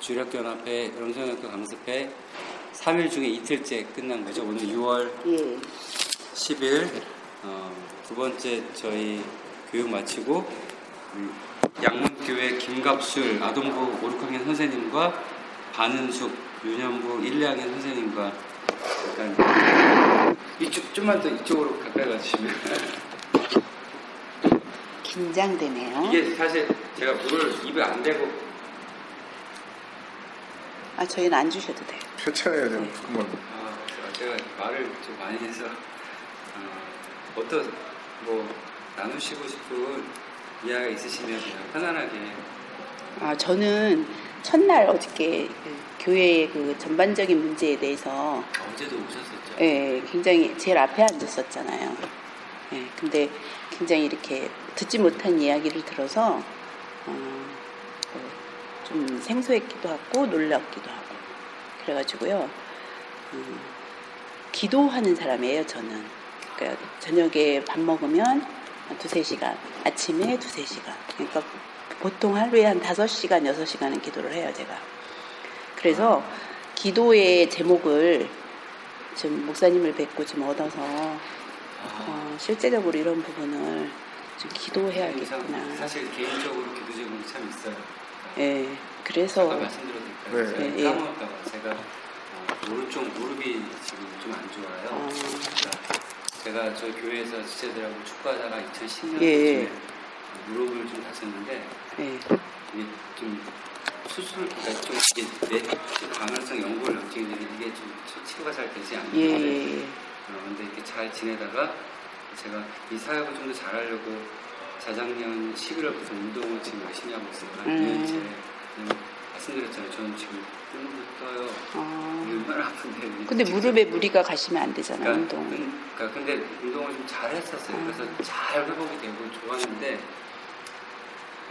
주력연합회 영성학교 강습회 3일 중에 이틀째 끝난 거죠. 오늘 6월 예. 10일 어, 두 번째 저희 교육 마치고 음, 양문교회 김갑술 아동부 5, 6학년 선생님과 반은숙 유년부 1, 2학년 선생님과 약간 이쪽 좀만 더 이쪽으로 가까이 가주시면 긴장되네요. 이게 사실 제가 물을 입에 안 대고 아, 저희는 안 주셔도 돼요. 펼쳐야 되는 부분만. 아, 제가 말을 좀 많이 해서 어, 어떤 뭐 나누시고 싶은 이야기가 있으시면 그냥 편안하게 아, 저는 첫날 어저께 그 교회의 그 전반적인 문제에 대해서 어제도 오셨었죠. 예, 굉장히 제일 앞에 앉았었잖아요. 예, 근데 굉장히 이렇게 듣지 못한 이야기를 들어서 어, 어, 좀 생소했기도 하고 놀랍기도 하고 그래가지고요. 음, 기도하는 사람이에요, 저는. 그러니까 저녁에 밥 먹으면 두세 시간, 아침에 두세 시간. 그러니까 보통 하루에 한 다섯 시간, 여섯 시간은 기도를 해요, 제가. 그래서 기도의 제목을 좀 목사님을 뵙고 좀 얻어서 아, 어, 실제적으로 이런 부분을 좀 기도해야겠구나. 사실 개인적으로 기도 제목이 참 있어요. 예, 그래서 말씀드려도 될까요? 네. 제가 예, 예. 까먹을까봐 제가 어, 오른쪽 무릎이 지금 좀 안 좋아요. 어. 그러니까 제가 저희 교회에서 지체들하고 축구하다가 2010년쯤에 예. 무릎을 좀 다쳤는데 예, 이게 좀 수술, 그러니까 좀 이게 내 가능성 연골 염증들이 이게 좀 치- 치료가 잘 되지 않는 예, 거예요. 예, 예. 어, 이렇게 잘 지내다가 제가 이 사역을 좀 더 잘하려고 자작년 11월부터 운동을 지금 열심히 하고 있어요. 한 음. 2년째. 왜냐면 말씀드렸잖아요. 저는 지금 무릎을 떠요. 어, 이게 얼마나 아픈데. 근데 무릎에 무리가 가시면 안 되잖아요, 그러니까, 운동. 음, 그러니까 근데 운동을 좀 잘 했었어요. 음. 그래서 잘 회복이 되고 좋았는데,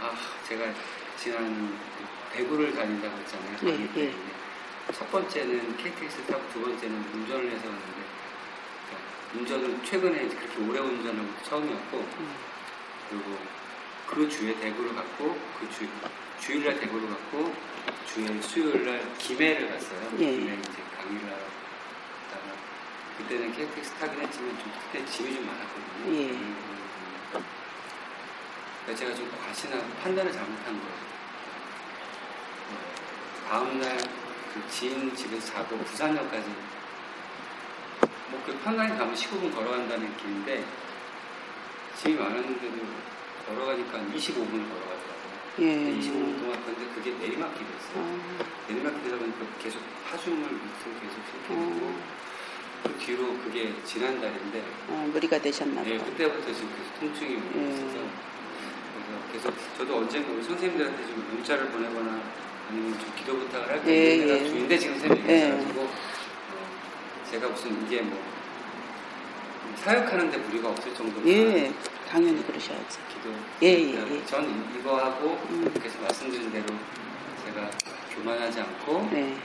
아, 제가 지난 배구를 다닌다고 했잖아요. 네, 네. 때. 첫 번째는 KTX 타고 두 번째는 운전을 해서 갔는데, 그러니까 운전은 최근에 그렇게 오래 것도 처음이었고, 음. 그리고 그 주에 대구를 갔고, 그 주, 주일날 대구를 갔고, 주일 수요일날 김해를 갔어요. 예. 김해 이제 강의를 하러 갔다가, 그때는 KTX 타긴 했지만 좀 그때 짐이 좀 많았거든요. 예. 음, 그러니까 제가 좀 과신하고 판단을 잘못한 거예요. 다음날 그 지인 집에서 자고 부산역까지 뭐 그 평양에 가면 15분 걸어간다는 길인데 짐이 많았는데도 걸어가니까 25분을 걸어가더라고요. 예. 근데 25분 동안 근데 그게 내리막길이었어요. 어, 내리막길이다 보니까 계속 하중을 밑으로 계속 싣게 되고 어, 그 뒤로 그게 지난달인데 어, 무리가 되셨나 예, 보다. 그때부터 지금 계속 통증이 오고 음. 있어서 그래서 계속 저도 언젠가 우리 선생님들한테 좀 문자를 보내거나 아니면 좀 기도 부탁을 할까 예, 생각 예. 중인데 지금 쌤이 예. 얘기하셔가지고 어, 제가 무슨 이게 뭐 사역하는데 무리가 없을 정도로 예, 당연히 그러셔야지. 기도 예, 예, 예. 전 이거 하고 음. 계속 말씀드린 대로 제가 교만하지 않고 네,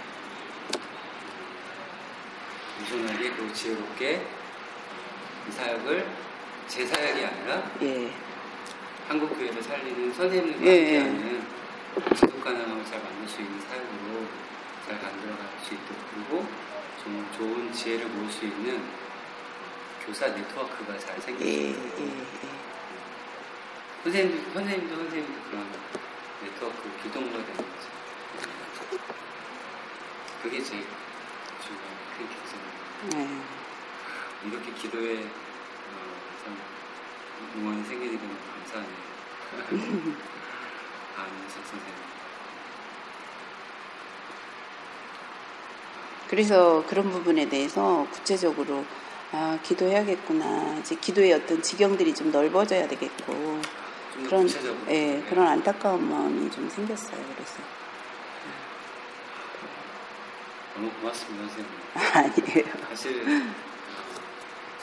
유순하게 그리고 지혜롭게 이 사역을 제 사역이 아니라 예, 한국 교회를 살리는 선생님들과 예, 함께하는 지속 가능함을 잘 만들 수 있는 사역으로 잘 만들어갈 수 있도록 그리고 좀 좋은 지혜를 모을 수 있는 교사 네트워크가 잘 예, 생기는 예, 예. 선생님도 선생님도 선생님도 그런 네트워크 기동가 되는 거죠. 그게 제일 중요한 큰 기점입니다. 예. 이렇게 기도에 어, 참 응원이 생기니까 너무 감사하네요. 안석 선생님. 그래서 그런 부분에 대해서 구체적으로 아, 기도해야겠구나. 이제 기도의 어떤 지경들이 좀 넓어져야 되겠고 좀 그런. 예, 네. 그런 안타까운 마음이 좀 생겼어요. 그래서 너무 고맙습니다, 선생님. 아니에요. 사실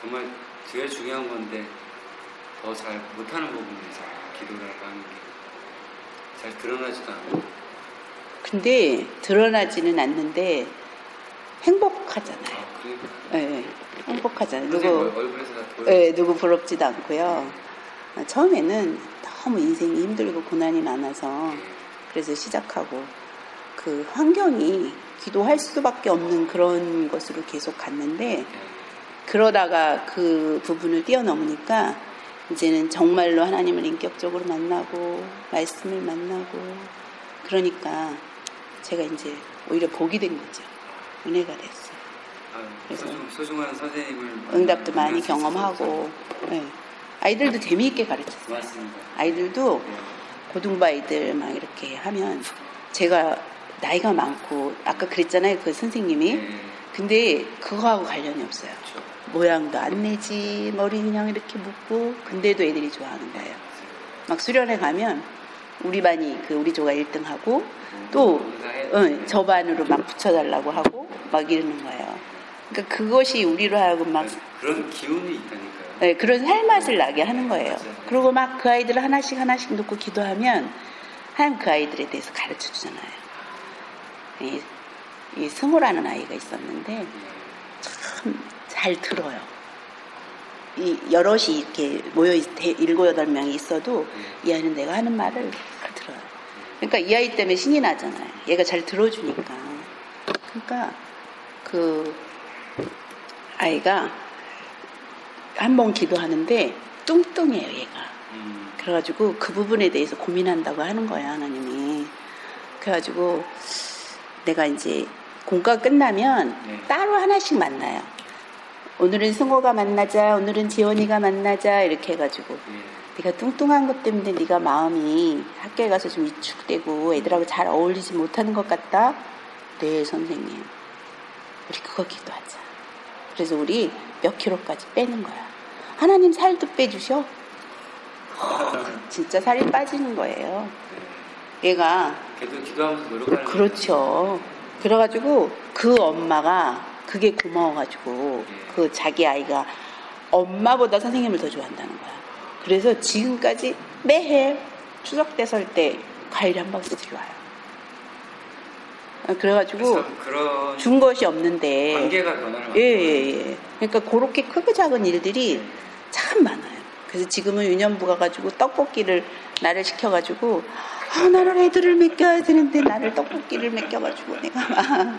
정말 제일 중요한 건데 더 잘 못하는 부분이죠. 기도라고 하는 게 잘 드러나지도 않고 근데 드러나지는 않는데 행복하잖아요. 아, 그러니까 예, 예. 행복하잖아요. 누구. 예, 누구 부럽지도 않고요. 아, 처음에는 너무 인생이 힘들고 고난이 많아서 그래서 시작하고 그 환경이 기도할 수밖에 없는 그런 것으로 계속 갔는데 그러다가 그 부분을 뛰어넘으니까 이제는 정말로 하나님을 인격적으로 만나고 말씀을 만나고 그러니까 제가 이제 오히려 복이 된 거죠. 은혜가 됐어요. 그래서 소중, 소중 한 선생님을 응답도 많이 경험하고 예. 아이들도 재미있게 가르쳤어요. 고맙습니다. 아이들도 네. 고등부 아이들 막 이렇게 하면 제가 나이가 많고 아까 그랬잖아요 그 선생님이 네. 근데 그거하고 관련이 없어요. 모양도 안 내지 머리 그냥 이렇게 묶고 근데도 애들이 좋아하는 거예요 막 수련회 가면 우리 반이 그 우리 조가 1등하고 또 응, 저 반으로 막 붙여달라고 하고 막 이러는 거예요 그러니까 그것이 우리로 하여금 막 그런 기운이 있다니까요. 네, 그런 살맛을 나게 하는 거예요. 그리고 막 그 아이들을 하나씩 하나씩 놓고 기도하면 하나님 그 아이들에 대해서 가르쳐 주잖아요. 이, 이 승호라는 아이가 있었는데 참 잘 들어요. 이 여럿이 이렇게 모여 일곱 여덟 명이 있어도 이 아이는 내가 하는 말을 잘 들어요. 그러니까 이 아이 때문에 신이 나잖아요. 얘가 잘 들어주니까. 그러니까 그 아이가 한 번 기도하는데 뚱뚱해요, 얘가. 음, 그래가지고 그 부분에 대해서 고민한다고 하는 거야, 하나님이. 그래가지고 내가 이제 공과 끝나면 네. 따로 하나씩 만나요. 오늘은 승호가 만나자, 오늘은 지원이가 만나자, 이렇게 해가지고. 예. 네가 뚱뚱한 것 때문에 네가 마음이 학교에 가서 좀 위축되고 애들하고 잘 어울리지 못하는 것 같다? 네, 선생님. 우리 그거 기도하자. 그래서 우리 몇 킬로까지 빼는 거야. 하나님 살도 빼주셔. 허, 진짜 살이 빠지는 거예요. 얘가 그래도 기도하면서 노력하는 그렇죠. 그래가지고 그 엄마가 그게 고마워가지고 그 자기 아이가 엄마보다 선생님을 더 좋아한다는 거야. 그래서 지금까지 매해 추석 때 설 때 과일 한 박스씩 와요. 아, 그래가지고 준 것이 없는데 관계가 변화를 예, 예, 예. 그러니까 그렇게 크고 작은 일들이 네. 참 많아요. 그래서 지금은 유년부가 가지고 떡볶이를 나를 시켜가지고 아, 나를 애들을 맡겨야 되는데 나를 떡볶이를 맡겨가지고 내가 막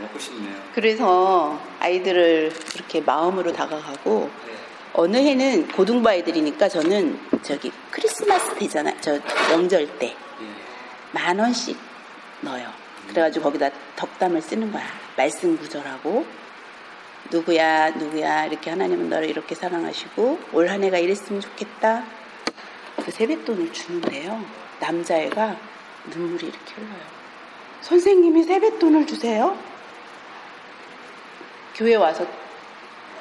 먹고 싶네요. 그래서 아이들을 그렇게 마음으로 다가가고 네. 어느 해는 고등부 아이들이니까 저는 저기 크리스마스 때잖아요. 저 명절 때만 예. 원씩 넣어요. 그래가지고 거기다 덕담을 쓰는 거야. 말씀 구절하고 누구야 누구야 이렇게 하나님은 너를 이렇게 사랑하시고 올 한 해가 이랬으면 좋겠다. 그 세뱃돈을 주는데요. 남자애가 눈물이 이렇게 흘러요. 선생님이 세뱃돈을 주세요? 교회 와서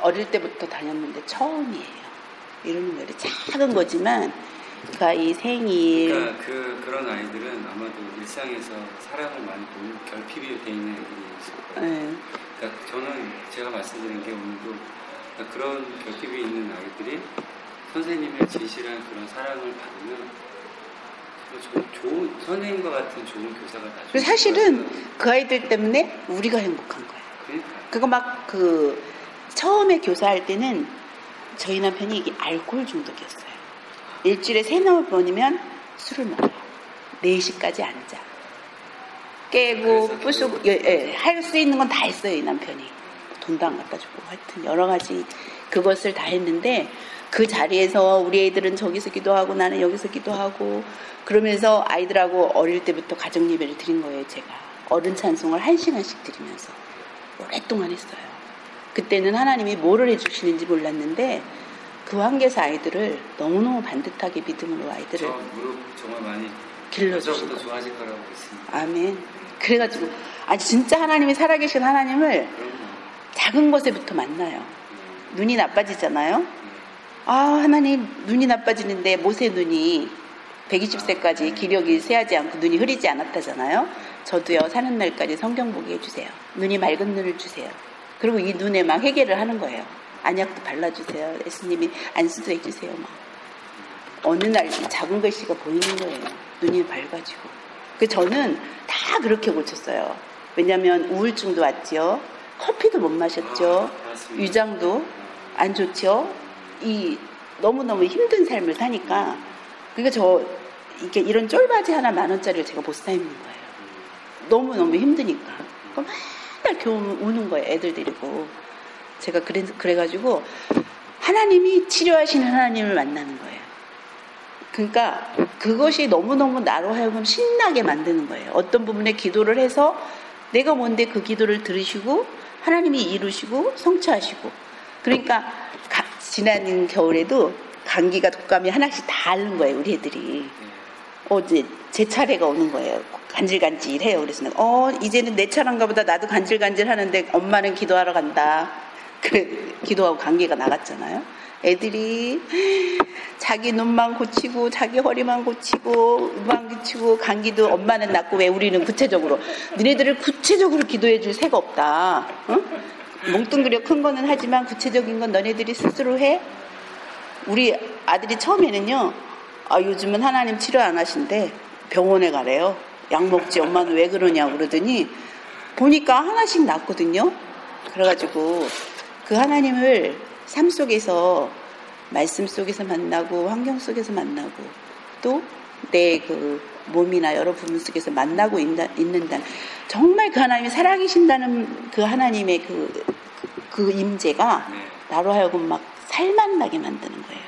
어릴 때부터 다녔는데 처음이에요. 이러는 거예요. 작은 거지만 그 아이 생일 그러니까 그 그런 아이들은 아마도 일상에서 사랑을 많이 보는 결핍이 돼 있는 애들이 있을 거예요. 예. 그러니까 저는 제가 말씀드린 게 오늘도 그러니까 그런 결핍이 있는 아이들이 선생님의 진실한 그런 사랑을 받으면 그 좋은, 선생님과 같은 좋은 교사가 나중에 사실은. 그 아이들 때문에 우리가 행복한 거예요. 그러니까 그거 막 그 처음에 교사할 때는 저희 남편이 이게 알코올 중독이었어요. 일주일에 세네 번이면 술을 먹어요. 4시까지 앉아. 깨고 부수고 예, 할 수 있는 건 다 했어요 이 남편이. 돈도 안 갖다 주고. 하여튼 여러 가지 그것을 다 했는데 그 자리에서 우리 애들은 저기서 기도하고 나는 여기서 기도하고 그러면서 아이들하고 어릴 때부터 가정 예배를 드린 거예요 제가. 어른 찬송을 한 시간씩 드리면서. 오랫동안 했어요. 그때는 하나님이 뭐를 해주시는지 몰랐는데 그 환경에서 아이들을 너무너무 반듯하게 믿음으로 저 아이들을 정말 많이 길러주신 더 거예요. 좋아질 거라고 믿습니다. 아멘. 그래가지고 아주 진짜 하나님이 살아계신 하나님을. 작은 것에부터 만나요. 네. 눈이 나빠지잖아요. 네. 아 하나님 눈이 나빠지는데 모세 눈이 120세까지 기력이 쇠하지 않고 눈이 흐리지 않았다잖아요. 저도요 사는 날까지 성경 보게 해주세요. 눈이 맑은 눈을 주세요. 그리고 이 눈에 막 해결을 하는 거예요. 안약도 발라주세요. 예수님이 안수도 해주세요. 막 어느 날 작은 글씨가 보이는 거예요. 눈이 밝아지고. 그 저는 다 그렇게 고쳤어요. 왜냐하면 우울증도 왔죠. 커피도 못 마셨죠. 위장도 안 좋죠. 이 너무너무 힘든 삶을 사니까 그러니까 저 이런 쫄바지 하나 만 원짜리를 제가 못 사 입는 거예요. 너무너무 힘드니까. 그럼 맨날 겨우 우는 거예요. 애들 데리고. 제가 그래, 그래가지고 하나님이 치료하시는 하나님을 만나는 거예요. 그러니까 그것이 너무너무 나로 하여금 신나게 만드는 거예요. 어떤 부분에 기도를 해서 내가 뭔데 그 기도를 들으시고 하나님이 이루시고 성취하시고 그러니까 가- 지난 겨울에도 감기가 독감이 하나씩 다 앓는 거예요. 우리 애들이. 네. 어제 제 차례가 오는 거예요. 간질간질해요. 그래서 어 이제는 내 차례인가 보다 나도 간질간질 하는데 엄마는 기도하러 간다. 그래 기도하고 감기가 나갔잖아요. 애들이 자기 눈만 고치고 자기 허리만 고치고 음만 고치고 감기도 엄마는 낫고 왜 우리는 구체적으로 너네들을 구체적으로 기도해 줄 새가 없다. 응? 몽뚱그려 큰 거는 하지만 구체적인 건 너네들이 스스로 해. 우리 아들이 처음에는요, 아, 요즘은 하나님 치료 안 하신대. 병원에 가래요. 약 먹지. 엄마는 왜 그러냐고 그러더니, 보니까 하나씩 낫거든요. 그래가지고, 그 하나님을 삶 속에서, 말씀 속에서 만나고, 환경 속에서 만나고, 또, 내 그 몸이나 여러 부분 속에서 만나고 있는다. 정말 그 하나님이 살아계신다는 그 하나님의 그, 그 임재가 네. 나로 하여금 막 살맛나게 만드는 거예요.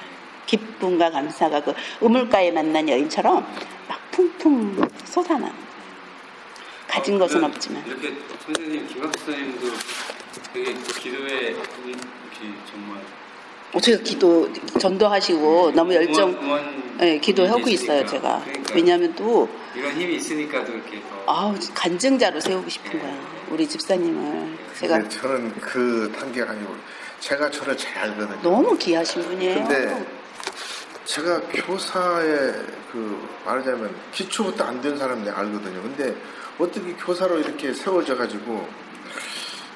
기쁨과 감사가 그 우물가에 만난 여인처럼 막 풍풍 솟아나는 거예요. 가진 어, 것은 그러면 없지만. 이렇게 선생님 김학수 선생님도 되게 기도에 이렇게 정말 어, 제가 기도 전도하시고 너무 열정, 응원, 예, 기도하고. 있어요, 제가. 그러니까 왜냐하면 또, 이런 힘이 있으니까 또 이렇게 더 아우, 간증자로 세우고 싶은 거야. 우리 집사님을. 제가 저는 그 단계가 아니고 제가 저를 잘 알거든요. 너무 귀하신 분이에요. 근데 제가 교사의 그 말하자면 기초부터 안 된 사람 내가 알거든요. 근데 어떻게 교사로 이렇게 세워져 가지고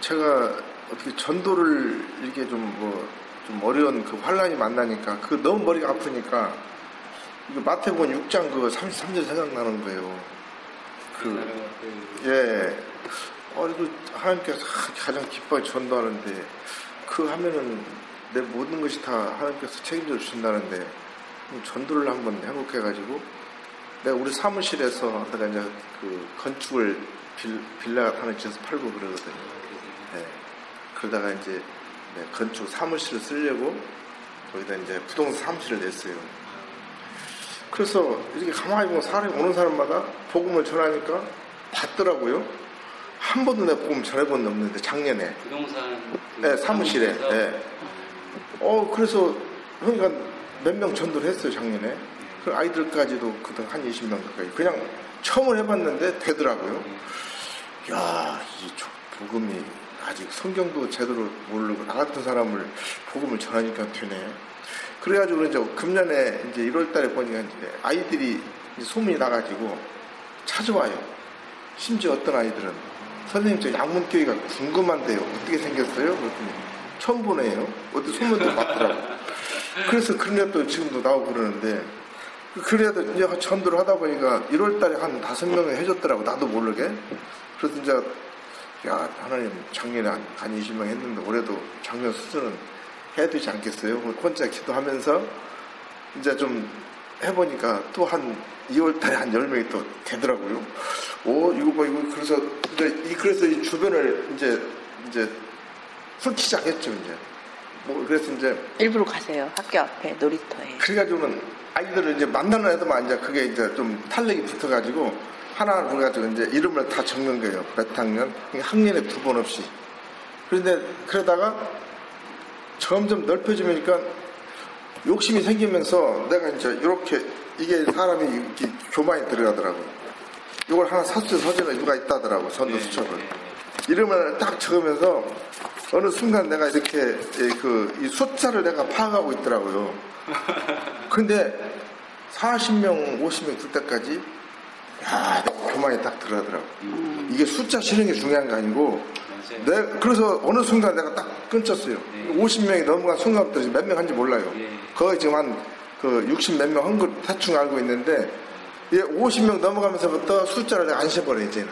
제가 어떻게 전도를 이렇게 좀 뭐 좀 어려운 그 환란이 만나니까 그 너무 머리가 아프니까 이거 마태복음 6장 그 33절 생각나는 거예요. 그그 예. 어, 이거 하나님께서 가장 기뻐해 전도하는데, 그 하면은 내 모든 것이 다 하나님께서 책임져 주신다는데, 전도를 한번 해볼게가지고, 내가 우리 사무실에서 내가 이제 그 건축을 빌, 빌라 하나 지어서 팔고 그러거든요. 예. 그러다가 이제 네, 건축 사무실을 쓰려고 거기다 이제 부동산 사무실을 냈어요. 그래서 이렇게 가만히 보면 사람이 오는 사람마다 복음을 전하니까 받더라고요. 한 번도 내가 복음 전해본 적 없는데 작년에 부동산 네, 사무실에 네. 어 그래서 그러니까 몇 명 전도를 했어요 작년에 그 아이들까지도 그동 한 20명 가까이 그냥 처음을 해봤는데 되더라고요 야 이 복음이 아직 성경도 제대로 모르고 나 같은 사람을 복음을 전하니까 되네 그래가지고 이제 금년에 이제 1월달에 보니까 이제 아이들이 이제 소문이 나가지고 찾아와요. 심지어 어떤 아이들은 선생님 저 양문교회가 궁금한데요. 어떻게 생겼어요? 그랬더니 처음 보네요. 어디 소문도 봤더라고. 그래서 그런 또 지금도 나오고 그러는데 그래도 이제 전도를 하다 보니까 1월 달에 한 다섯 명이 해줬더라고. 나도 모르게. 그래서 이제 야 하나님 작년에 한, 한 20명 했는데 올해도 작년 수준은 해야 되지 않겠어요? 혼자 기도하면서 이제 좀 해보니까 또 한 2월 달에 한 10명이 또 되더라고요. 오, 이거 봐, 이거. 그래서, 이제 이, 그래서 이 주변을 이제, 이제, 훑기 시작했죠, 이제. 뭐, 그래서 이제, 일부러 가세요. 학교 앞에 놀이터에. 그래가지고는 아이들을 이제 만나는 애들만 이제 그게 이제 좀 탄력이 붙어가지고 하나 그래가지고 이제 이름을 다 적는 거예요. 몇 학년? 학년에 두 번 없이. 그런데 그러다가 점점 넓혀지니까 욕심이 생기면서 내가 이제 이렇게 이게 사람이 이렇게 교만이 들어가더라고. 이걸 하나 사수 서전에 누가 있다더라고 선도 수첩을. 이름을 딱 적으면서 어느 순간 내가 이렇게 그 이 숫자를 내가 파악하고 있더라고요. 근데 40명, 50명 들 때까지 야, 내가 교만이 딱 들어가더라고. 이게 숫자 치는 게 중요한 게 아니고. 내, 그래서 어느 순간 내가 딱 끊쳤어요. 네. 50명이 넘어간 순간부터 몇 명 한지 몰라요. 예. 거의 지금 한 그 60 몇 명 한걸 대충 알고 있는데 이게 50명 넘어가면서부터 숫자를 내가 안 세버려 이제는.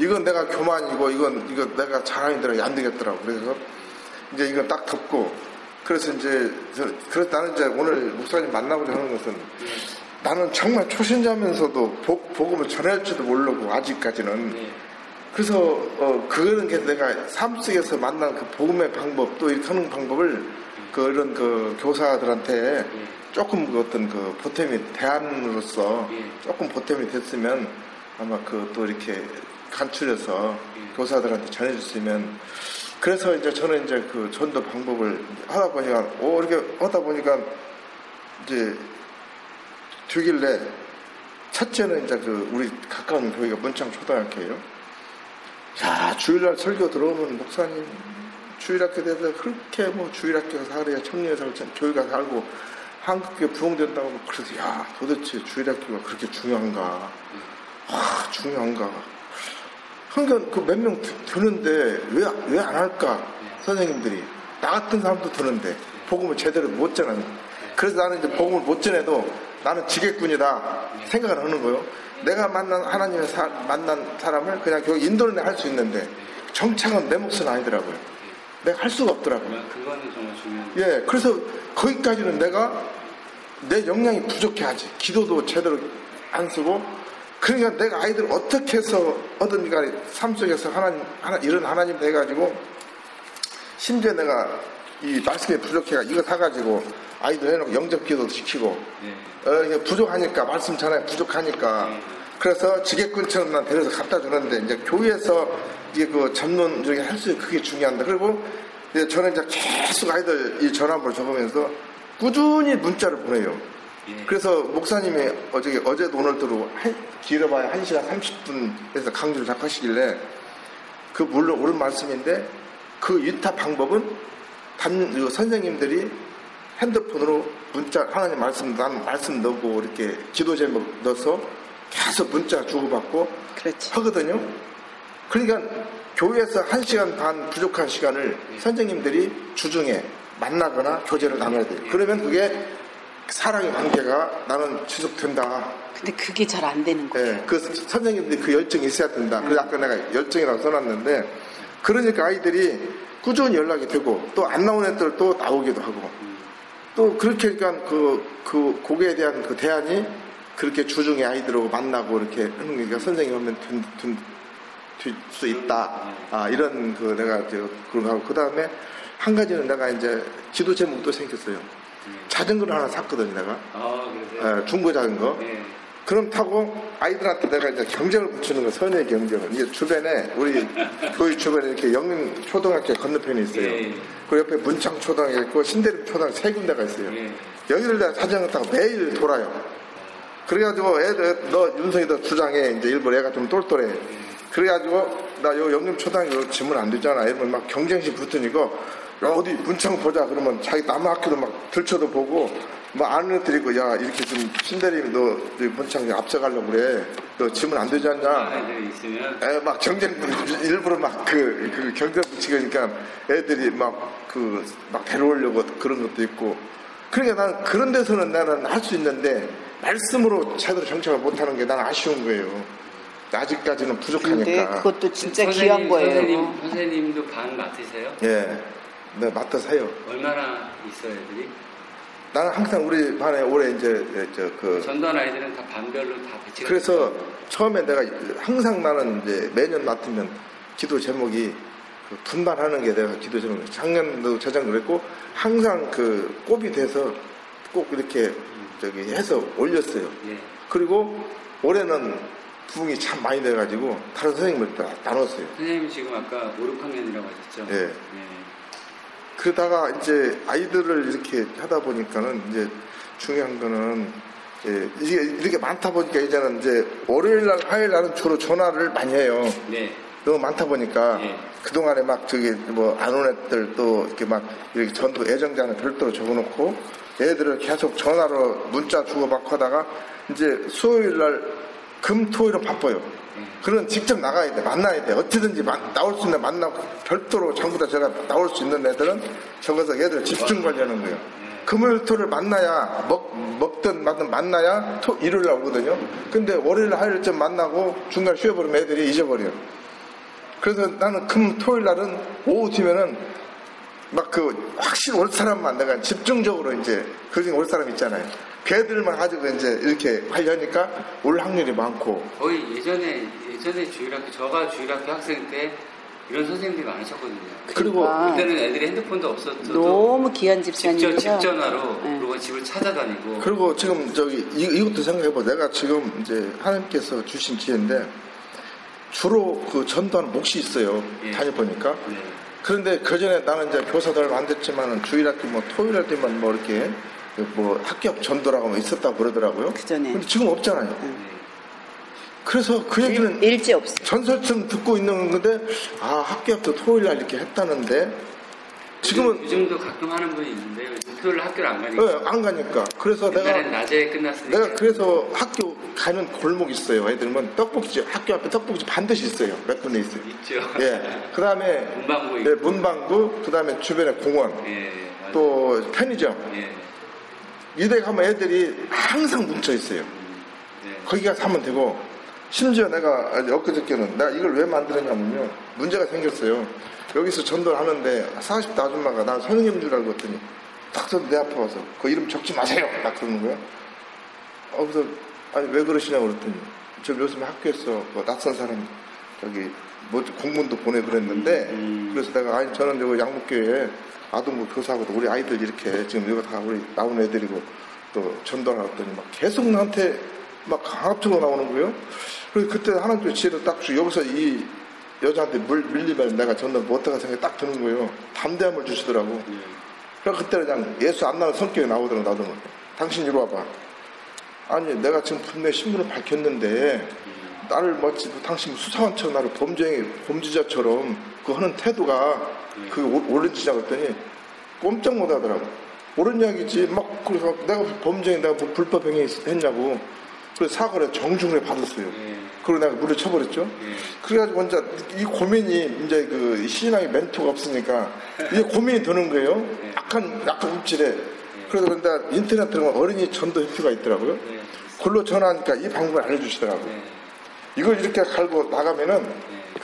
이건 내가 교만이고 이건 이거 내가 자랑이더라 안 되겠더라고. 그래서 이제 이건 딱 덮고 그래서 이제 저- 그래서 나는 이제 오늘 목사님 만나고자 하는 것은 나는 정말 초신자면서도 복, 복음을 전할지도 모르고 아직까지는 예. 그래서 어 그거는 게 내가 삶 속에서 만난 그 복음의 방법 또 이렇게 하는 방법을 그런 그 교사들한테 조금 그 어떤 그 보탬이 대안으로서 예. 조금 보탬이 됐으면 아마 그 또 이렇게 간추려서 예. 교사들한테 전해줬으면 그래서 이제 저는 이제 그 전도 방법을 하다 보니까 오 이렇게 하다 보니까 이제 되길래 첫째는 이제 그 우리 가까운 교회가 문창 초등학교예요. 야 주일날 설교 들어오면 목사님 주일학교 돼서 그렇게 뭐 주일학교가 살아야 청년에 살고 교회가 살고 한국교회 부흥된다고 막 그래서 야 도대체 주일학교가 그렇게 중요한가 아 중요한가 그러니까 그몇 명 드는데 왜 왜 안 할까? 선생님들이. 나 같은 사람도 드는데 복음을 제대로 못 전하는. 그래서 나는 이제 복음을 못 전해도 나는 지겠군이다 생각을 하는 거예요. 내가 만난 하나님의 사- 만난 사람을 그냥 교회 인도는 할 수 있는데 정착은 내 몫은 아니더라고요. 내가 할 수가 없더라고요. 그거는 정말 중요한 예, 그래서 거기까지는 내가 내 역량이 부족해 하지. 기도도 제대로 안 쓰고. 그러니까 내가 아이들을 어떻게 해서 어떤 간에 삶 속에서 하나님, 하나, 이런 하나님 돼가지고, 심지어 내가 이 말씀이 부족해가 이거 사가지고 아이들 해놓고 영접 기도도 시키고, 예. 어, 이게 부족하니까, 말씀 전에 부족하니까. 그래서 지게꾼처럼 난 데려서 갖다 주는데, 이제 교회에서 이게 그 전문 중에 할 수, 그게 중요한데. 그리고 이제 저는 이제 계속 아이들 이 전화번호 적으면서 꾸준히 문자를 보내요. 예. 그래서 목사님이 어제, 어제도 오늘도 한, 길어봐야 1시간 30분에서 강주를 작하시길래 그 물론 옳은 말씀인데 그 유타 방법은 단, 그 선생님들이 핸드폰으로 문자 하나님 말씀 난 말씀 넣고 이렇게 기도 제목 넣어서 계속 문자 주고받고 그렇지. 하거든요. 그러니까 교회에서 한 시간 반 부족한 시간을 선생님들이 주중에 만나거나 교제를 나눠야 돼요. 그러면 그게 사랑의 관계가 나는 지속된다. 근데 그게 잘 안 되는 거예요. 예, 그 선생님들이 그 열정이 있어야 된다. 그래서 아까 내가 열정이라고 써놨는데, 그러니까 아이들이 꾸준히 연락이 되고, 또 안 나오는 애들 또 나오기도 하고, 또 그렇게 그러니까 그, 그 곡에 대한 그 대안이 그렇게 주중에 아이들하고 만나고 이렇게 하는 거니까 선생님 하면 된, 된, 될수 있다. 아, 이런 그 내가 저 그런 거 하고, 그 다음에 한 가지는 내가 이제 기도 제목도 생겼어요. 자전거를 하나 샀거든요, 내가. 아, 그러세요? 예, 중고 자전거. 예. 그럼 타고 아이들한테 내가 이제 경쟁을 붙이는 거 선의 경쟁을 이게 주변에 우리 교회 주변에 이렇게 영림 초등학교 건너편에 있어요. 예. 그 옆에 문창 초등학교 있고 신대림 초등학교 세 군데가 있어요. 예. 여기를 내가 자전거 타고 매일 돌아요. 그래가지고 애들 너 윤성이 너 주장해 이제 일부 애가 좀 똘똘해. 그래가지고 나 요 영림 초등학교 지문 안 되잖아. 이러면 막 경쟁심 붙으니까 야, 어디 문창 보자 그러면 자기 남 학교도 막 들춰도 보고 뭐 아는 애들이 있고 야 이렇게 좀 신대림이 너 문창 앞서가려고 그래. 너 지문 안 되지 않냐. 애들이 있으면 에, 막 경쟁, 일부러 막 그, 그 경쟁 붙이니까 애들이 막 그, 막 데려오려고 그런 것도 있고. 그러니까 나는 그런 데서는 나는 할 수 있는데, 말씀으로 제대로 정착을 못하는 게 나는 아쉬운 거예요. 아직까지는 근데 부족하니까. 그것도 진짜 선생님, 귀한 거예요. 선생님, 선생님도 반 맡으세요? 예. 네, 맡아서 해요. 얼마나 있어요, 애들이? 나는 항상 우리 반에 올해 이제, 저, 그, 전도한 아이들은 다 반별로 다 배치가 그래서. 처음에 내가 항상 나는 이제 매년 맡으면 기도 제목이 그 분발하는 게 내가 기도 제목 작년도 저장 그랬고 항상 그 꼽이 돼서 꼭 이렇게 저기 해서 올렸어요. 예. 그리고 올해는 부흥이 참 많이 돼가지고 다른 선생님을 다 나눴어요. 선생님 지금 아까 5, 6학년이라고 하셨죠? 예. 그러다가 이제 아이들을 이렇게 하다 보니까는 이제 중요한 거는 예, 이게 이렇게 많다 보니까 이제는 이제 월요일 날, 화요일 날은 주로 전화를 많이 해요. 네. 너무 많다 보니까 예. 그동안에 막 저기 뭐 안 온 애들 또 이렇게 막 이렇게 전도 애정자는 별도로 적어놓고 애들을 계속 전화로 문자 주고받고 하다가 이제 수요일 날 금 토 일은 바빠요. 그런 직접 나가야 돼 만나야 돼 어떻게든지 만- 나올 수 있는 만나고 별도로 전부 다 제가 나올 수 있는 애들은 적어서 애들 집중 관리하는 거예요. 금요일 토를 만나야 먹 먹든 마든 만나야 토 일요일 날 오거든요. 근데 월요일 화요일쯤 만나고 중간 쉬어버리면 애들이 잊어버려요. 그래서 나는 금 토요일 날은 오후 뒤면은 막 그 확실히 올 사람만 내가 집중적으로 이제 그중에 올 사람 있잖아요. 걔들만 가지고 이제 이렇게 하려니까 올 확률이 많고 거의 예전에 예전에 주일학교 저가 주일학교 학생 때 이런 선생님들이 많으셨거든요. 그리고 그러니까 그때는 애들이 핸드폰도 없었어도 너무 귀한 직접 집사님이라 집 전화로 네. 그리고 집을 찾아다니고 그리고 지금 저기 이, 이것도 생각해봐. 내가 지금 이제 하나님께서 주신 기회인데 주로 그 전도하는 몫이 있어요. 예. 다녀보니까. 네. 그런데 그 전에 나는 이제 교사들 만됐지만은 주일학교 뭐 토요일 때만 뭐 이렇게 뭐 학교 전도라고 뭐 있었다고 그러더라고요. 그전에. 근데 지금 없잖아요. 네. 그래서 그 얘기는 일, 일지 없어. 전설처럼 듣고 있는 건데 아 학교 앞도 토요일 날 이렇게 했다는데 지금은 요즘도 가끔 하는 분이 있는데 요즘 토요일 학교를 안 가니까 예, 안 가니까 그래서 내가 낮에 끝났으니까 내가 그래서 학교 가는 골목 있어요. 애들은 떡볶이집 학교 앞에 떡볶이집 반드시 있어요. 몇 군데 있어요. 있죠. 예. 그 다음에 문방구 예, 있고 문방구, 그 다음에 주변에 공원, 예, 맞아요. 또 편의점. 예. 이데 가면 애들이 항상 뭉쳐 있어요. 네. 거기 가서 하면 되고 심지어 내가 엊그저께는 내가 이걸 왜 만들었냐면요 문제가 생겼어요 여기서 전도를 하는데 40대 아줌마가 나 선생님인 줄 알고 했더니 딱 서도 내 앞에 와서 그 이름 적지 마세요 딱 그러는 거야 어 그래서 아니 왜 그러시냐고 그랬더니 저 요즘에 학교에서 뭐 낯선 사람 저기 뭐 공문도 보내 그랬는데 음. 그래서 내가 아니 저는 여기 양목교회에 아동부 교사하고 우리 아이들 이렇게 지금 이거 다 우리 나온 애들이고 또 전도를 하더니 막 계속 나한테 막 강압적으로 나오는 거예요. 그래서 그때 하나님께 지혜를 딱 주고 여기서 이 여자한테 물, 밀리면 내가 전도 못하가 생각이 딱 드는 거예요. 담대함을 주시더라고. 그래서 그때 그냥 예수 안 나는 성격이 나오더라고 나도. 당신 이리 와봐. 아니 내가 지금 분명히 신분을 밝혔는데 나를 마치 당신 수사관처럼 나를 범죄 범죄자처럼 그 하는 태도가 그 오- 옳은 지냐 그랬더니 꼼짝 못 하더라고. 옳은 이야기지. 막 그래서 내가 범죄 내가 뭐 불법 행위 했냐고. 그래서 사과를 정중하게 받았어요. 예. 그리고 내가 물을 쳐버렸죠. 예. 그래가지고 이제 이 고민이 이제 그 신앙의 멘토가 없으니까 이게 고민이 드는 거예요. 약간 약간 읍질해. 그래서 근데 인터넷 들어가면 어린이 전도 협회가 있더라고요. 네. 글로 전화하니까 이 방법을 알려주시더라고요. 네. 이걸 이렇게 갈고 나가면은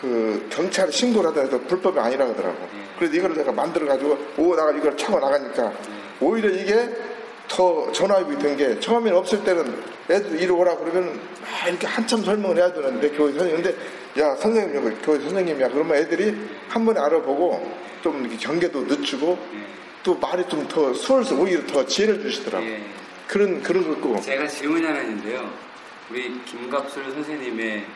그 경찰에 신고를 하더라도 불법이 아니라 하더라고. 네. 그래서 이걸 내가 만들어가지고 오 나가 이걸 차고 나가니까 오히려 이게 더 전화위복이 된 게 처음에는 없을 때는 애들 이리 오라 그러면 아, 이렇게 한참 설명을 해야 되는데 교회 선생님 근데 야 선생님 교회 선생님이야 그러면 애들이 한 번에 알아보고 좀 이렇게 경계도 늦추고 또 말이 좀 더 수월해서 오히려 더 지혜를 주시더라고. 예. 그런 그런 거 있고 제가 질문이 하나 있는데요. 우리 김갑술 선생님의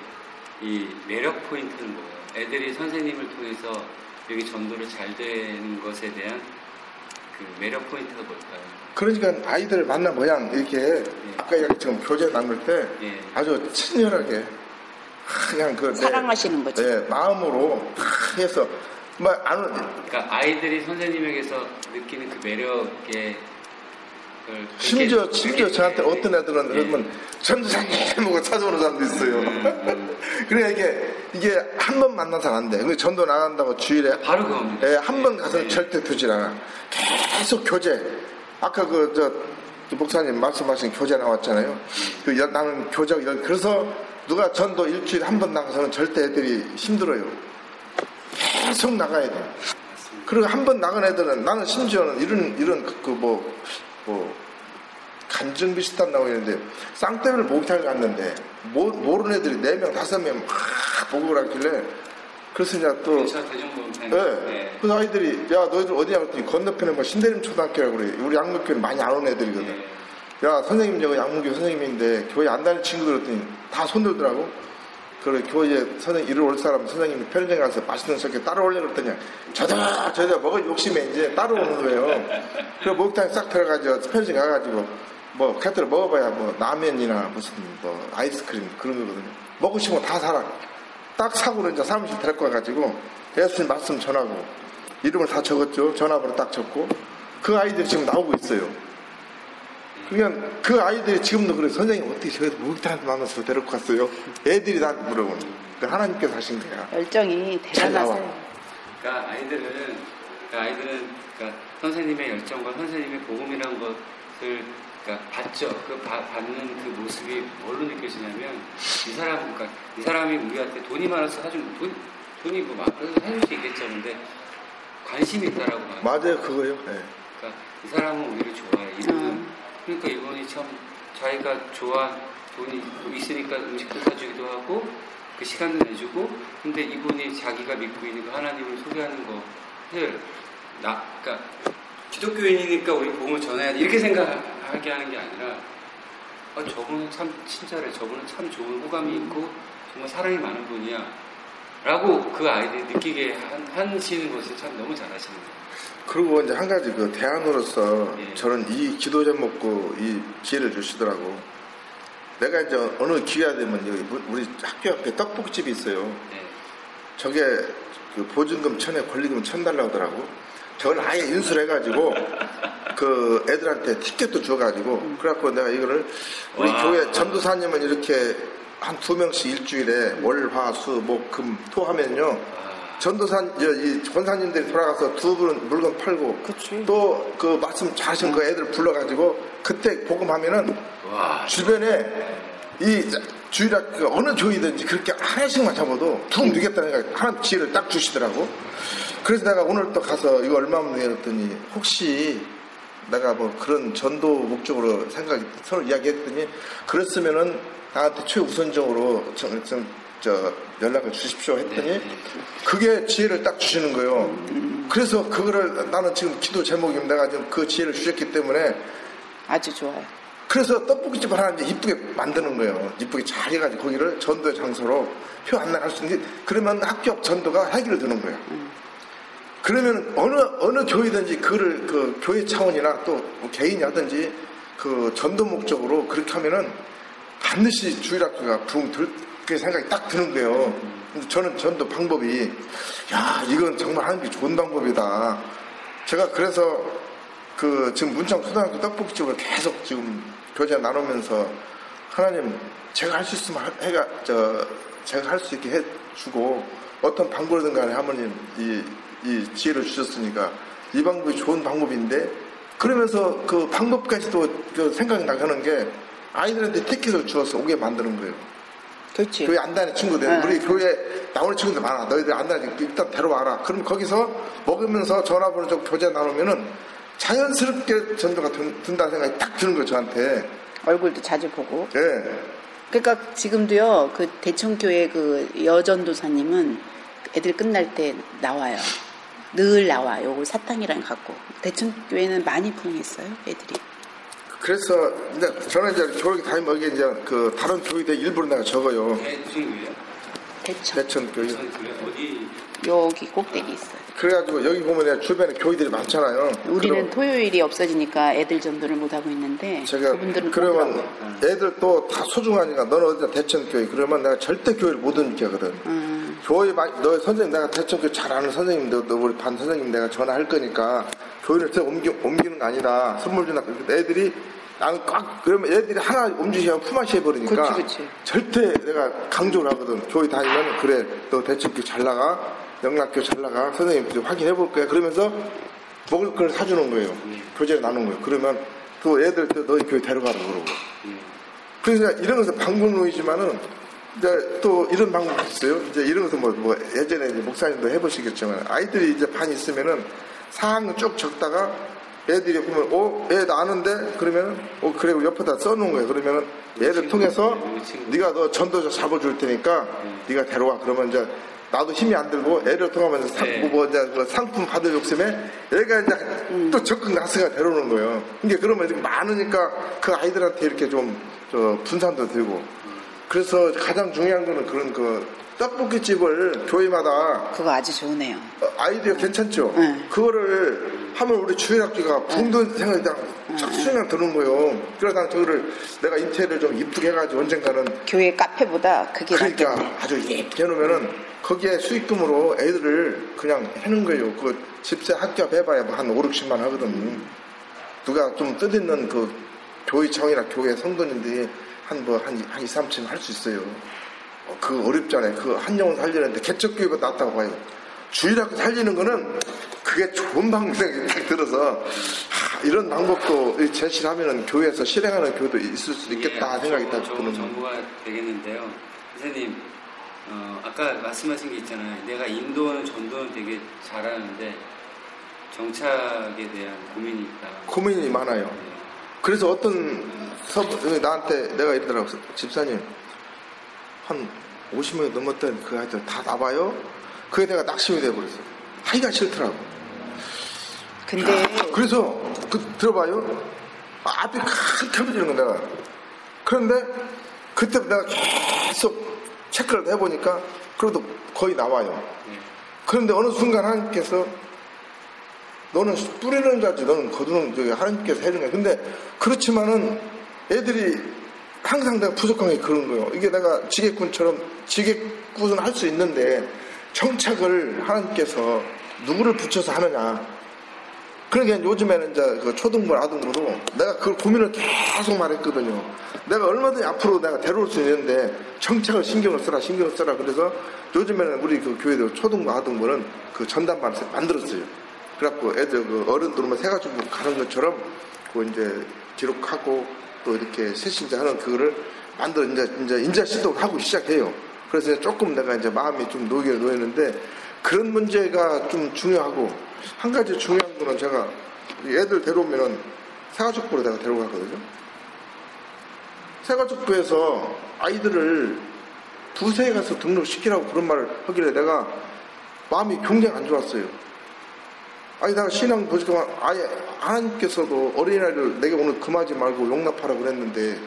이 매력 포인트는 뭐예요? 애들이 선생님을 통해서 여기 전도를 잘 되는 것에 대한 그 매력 포인트가 뭘까요? 그러니까 아이들 만나 모양 이렇게 아까 이렇게 지금 교제 나눌 때 예. 아주 친절하게 그냥 그 내- 사랑하시는 거지. 네, 마음으로 탁 해서 뭐안 그러니까 아이들이 선생님에게서 느끼는 그 그렇게- 심지어 그렇게- 심지어 저한테 어떤 애들은 예. 그러면 전도사님 하고 찾아오는 사람도 있어요. 음. 그래 이게 이게 한 번 만나서 안 돼. 근데 전도 나간다고 주일에 바로 그겁니다. 예, 한 번 가서 네. 절대 두질 않아. 계속 교제. 아까 그, 저, 그 목사님 말씀하신 교제 나왔잖아요. 그, 여- 나는 교제하고, 여- 그래서 누가 전도 일주일에 한번 나가서는 절대 애들이 힘들어요. 계속 나가야 돼. 그리고 한 번 나간 애들은 나는 심지어는 이런, 이런, 그, 그 뭐, 뭐, 간증 비슷한다고 했는데, 쌍떼를 목욕탕을 갔는데, 모, 모르는 애들이 네명 다섯 명막 목욕을 하길래, 그래서 이제 또, 근처 대중보험센터. 네. 그래서 아이들이 야 너희들 어디야 그랬더니 건너편에 뭐 신대림 초등학교라고 그래 우리 양목교는 많이 안 오는 애들이거든 네. 야 선생님 저거 양목교 선생님인데 교회 안 다니는 친구들 그랬더니 다 손들더라고 그 교회 선생 이리 올 사람 선생님이 편의점 가서 맛있는 섞여 따라오려 그랬더니 저다 저다 먹을 욕심에 이제 따라오는 거예요. 그래서 목욕탕에 싹 들어가죠. 편의점 가가지고 뭐 곁들여 먹어봐야 뭐 라면이나 무슨 뭐 아이스크림 그런 거거든요. 먹고 싶으면 다 사라. 딱 사고 이제 사무실 데리고 와가지고 예수님 말씀 전하고 이름을 다 적었죠. 전화번호 딱 적고 그 아이들이 지금 나오고 있어요. 그러니까 그 아이들이 지금도 그래 선생님 어떻게 저희 목욕탕한테 만나서 데리고 갔어요? 애들이 나한테 물어보는 그 하나님께서 하신 거야. 열정이. 대단하세요. 그러니까 아이들은 그러니까 아이들은 그러니까 선생님의 열정과 선생님의 복음이라는 것을 그러니까 받죠. 그 바- 받는 그 모습이 뭘로 느껴지냐면 이 사람 그러니까 이 사람이 우리한테 돈이 많아서 사준 돈 돈이 뭐 많아서 사줄 수 있겠죠. 근데 관심이 있다라고. 맞아요 그거요. 예. 그러니까 이 사람은 우리를 좋아해. 이분은 음. 그러니까 이분이 참 자기가 좋아 돈이 있으니까 음식도 사주기도 하고 그 시간도 내주고 근데 이분이 자기가 믿고 있는 그 하나님을 소개하는 것을 나 그러니까 기독교인이니까 우리 복음을 전해야 돼 이렇게 생각하게 하는 게 아니라 아, 저분은 참 친절해. 저분은 참 좋은 호감이 있고 정말 사랑이 많은 분이야 라고 그 아이들이 느끼게 한- 하시는 것을 참 너무 잘하시는 거예요 그리고 이제 한 가지 그 대안으로서 예. 저는 이 기도 제목고 이 지혜를 주시더라고. 내가 이제 어느 기회가 되면 여기 우리 학교 앞에 떡볶이집이 있어요. 네. 저게 그 보증금 천에 권리금 천 달라고 하더라고. 저걸 아예 인수를 해가지고 그 애들한테 티켓도 줘가지고 그래갖고 내가 이거를 우리 와. 교회 전도사님은 이렇게 한 두 명씩 일주일에 월, 화, 수, 목, 금, 토 하면요. 아, 전도사, 저, 이 권사님들이 돌아가서 두 분 물건 팔고. 또 그 말씀 잘하신 그 애들 불러가지고 그때 복음하면은 와, 주변에 이 주일학 교 어느 교회든지 그렇게 하나씩만 잡아도 툭 누겠다는 생각이 하나 지혜를 딱 주시더라고. 그래서 내가 오늘 또 가서 이거 얼마면 되었더니 혹시 내가 뭐 그런 전도 목적으로 생각이 서로 이야기했더니 그랬으면은 나한테 최우선적으로 좀, 좀, 저 연락을 주십시오 했더니 그게 지혜를 딱 주시는 거예요. 그래서 그거를 나는 지금 기도 제목이면 내가 지금 그 지혜를 주셨기 때문에 아주 좋아요. 그래서 떡볶이집을 하나 이제 이쁘게 만드는 거예요. 이쁘게 잘 해가지고 거기를 전도의 장소로 표 안내할 수 있는 게 그러면 학교 앞 전도가 해결이 되는 거예요. 그러면 어느 어느 교회든지 그를 그 교회 차원이나 또뭐 개인이 하든지 그 전도 목적으로 그렇게 하면은 반드시 주일학교가 붕들 그 생각이 딱 드는 거예요. 저는 전도 방법이 야 이건 정말 하는 게 좋은 방법이다. 제가 그래서 그 지금 문창 초등학교 떡볶이집을 계속 지금 교제 나누면서 하나님 제가 할 수 있으면 하- 해가 저 제가 할 수 있게 해주고 어떤 방법이든 간에 하나님 이, 이 지혜를 주셨으니까 이 방법이 좋은 방법인데 그러면서 그 방법까지도 그 생각이 나가는 게 아이들한테 티켓을 주어서 오게 만드는 거예요. 그렇지. 교회 안 다니는 친구들, 네. 우리 교회 나오는 친구들 많아. 너희들 안 다니니까 일단 데려와라. 그럼 거기서 먹으면서 전화번호 좀 교제 나누면은 자연스럽게 전도가 든, 든다는 생각이 딱 드는 거예요, 저한테. 얼굴도 자주 보고. 예. 그러니까 지금도요, 그 대청교회 그 여전도사님은 애들 끝날 때 나와요. 늘 나와. 요거 사탕이랑 갖고. 대청교회는 많이 부흥했어요, 애들이. 그래서 이제 저는 이제 교육이 다니면 여기 이제 그 다른 교회들 일부러 내가 적어요. 대청. 대천 교회. 여기 꼭대기 있어요. 그래가지고 여기 보면 주변에 교회들이 많잖아요. 우리는 토요일이 없어지니까 애들 전도를 못 하고 있는데 제가 그분들은 그러면 그러더라고요. 애들 또 다 소중하니까 너는 어디다 대천 교회 그러면 내가 절대 교회를 못 옮게 하거든. 음, 교회 너 선생님 내가 대청교 잘 아는 선생님 너, 너 우리 반 선생님 내가 전화할 거니까 교회를 또 옮기, 옮기는 거 아니다 선물 주나 애들이 나는 꽉 그러면 애들이 하나 움직이면 품앗이 해버리니까 그치, 그치. 절대 내가 강조를 하거든. 교회 다니면 그래 너 대청교 잘 나가 영락교 잘 나가 선생님 좀 확인해 볼 거야. 그러면서 먹을 걸 사주는 거예요. 교제를 나누는 거예요. 그러면 그 애들 또 너희 교회 데려가라 그러고. 그래서 이런 것은 방법론이지만은 이제 또 이런 방법이 있어요. 이제 이런 것은 뭐, 뭐 예전에 이제 목사님도 해보시겠지만 아이들이 이제 반 있으면은 사항을 쭉 적다가 애들이 보면 어, 애 나는데 그러면은 어 그래 옆에다 써놓은 거예요. 그러면은 얘를 통해서 네가 너 전도자 잡아줄 테니까 네가 데려와. 그러면 이제 나도 힘이 안 들고 애를 통하면서 상, 네. 뭐 이제 그 상품 받을 욕심에 얘가 이제 또 적극 나서가 데려오는 거예요. 이게 그러면 이렇게 많으니까 그 아이들한테 이렇게 좀저 분산도 되고 그래서 가장 중요한 거는 그런 그 떡볶이 집을 교회마다 그거 아주 좋으네요. 어, 아이디어 괜찮죠? 네. 그거를 하면 우리 주일학교가 붕든 생각이 딱 착수냥 드는 거예요. 그러다 저거를 내가 인테리어 좀 이쁘게 해가지고 언젠가는 교회 카페보다 그게 그러니까 낫겠네. 아주 예쁘게 해놓으면은 거기에 수익금으로 애들을 그냥 해놓은 거예요. 그 집세 학교 해봐야 뭐 한 5, 60만 하거든. 누가 좀 뜻있는 그 교회청이나 교회 성도님들이 한뭐한한 2, 3층 할 수 있어요. 어, 그 어렵잖아요. 그 한 영혼 살리는데 개척교회보다 낫다고 봐요. 주일학교 살리는 거는 그게 좋은 방법이 딱 들어서 하, 이런 방법도 제시를 하면은 교회에서 실행하는 교회도 있을 수 있겠다 이게 생각이 딱 좋은 드는 정보가 되겠는데요. 선생님, 어, 아까 말씀하신 게 있잖아요. 내가 인도는 전도는 되게 잘하는데 정착에 대한 고민이 있다. 고민이 많아요. 네. 그래서 어떤 서 나한테 내가 이러더라고 집사님 한 50명이 넘었던 그 아이들 다 나와요. 그게 내가 낙심이 돼버렸어. 하기가 싫더라고. 근데 그래서 그 들어봐요. 아, 앞이 칵 켜져지는 거 내가. 그런데 그때 내가 계속 체크를 해보니까 그래도 거의 나와요. 네. 그런데 어느 순간 하나님께서 너는 뿌리는 자지 너는 거두는 저기 하나님께서 해주는 거야. 근데 그렇지만은 애들이 항상 내가 부족한 게 그런 거예요. 이게 내가 지게꾼처럼 지게꾼은 할 수 있는데 정착을 하나님께서 누구를 붙여서 하느냐. 그러니까 요즘에는 이제 그 초등부, 아동부도 내가 그 고민을 계속 말했거든요. 내가 얼마든지 앞으로 내가 데려올 수 있는데 정착을 신경을 써라, 신경을 써라. 그래서 요즘에는 우리 그 교회도 초등부, 아동부는 그 전담반을 만들었어요. 그래갖고 애들 그 어른들만 세가지고 가는 것처럼 그 이제 기록하고 또 이렇게 세신자 하는 그거를 만들어 이제 이제 인자 시도를 하고 시작해요. 그래서 조금 내가 이제 마음이 좀 놓이게 놓였는데 그런 문제가 좀 중요하고 한 가지 중요한 거는 제가 이 애들 데려오면은 새가족부로 내가 데려가거든요. 새가족부에서 아이들을 부세에 가서 등록시키라고 그런 말을 하길래 내가 마음이 굉장히 안 좋았어요. 아니 내가 신앙 보니까 아예 하나님께서도 어린아이를 내게 오늘 금하지 말고 용납하라 고 그랬는데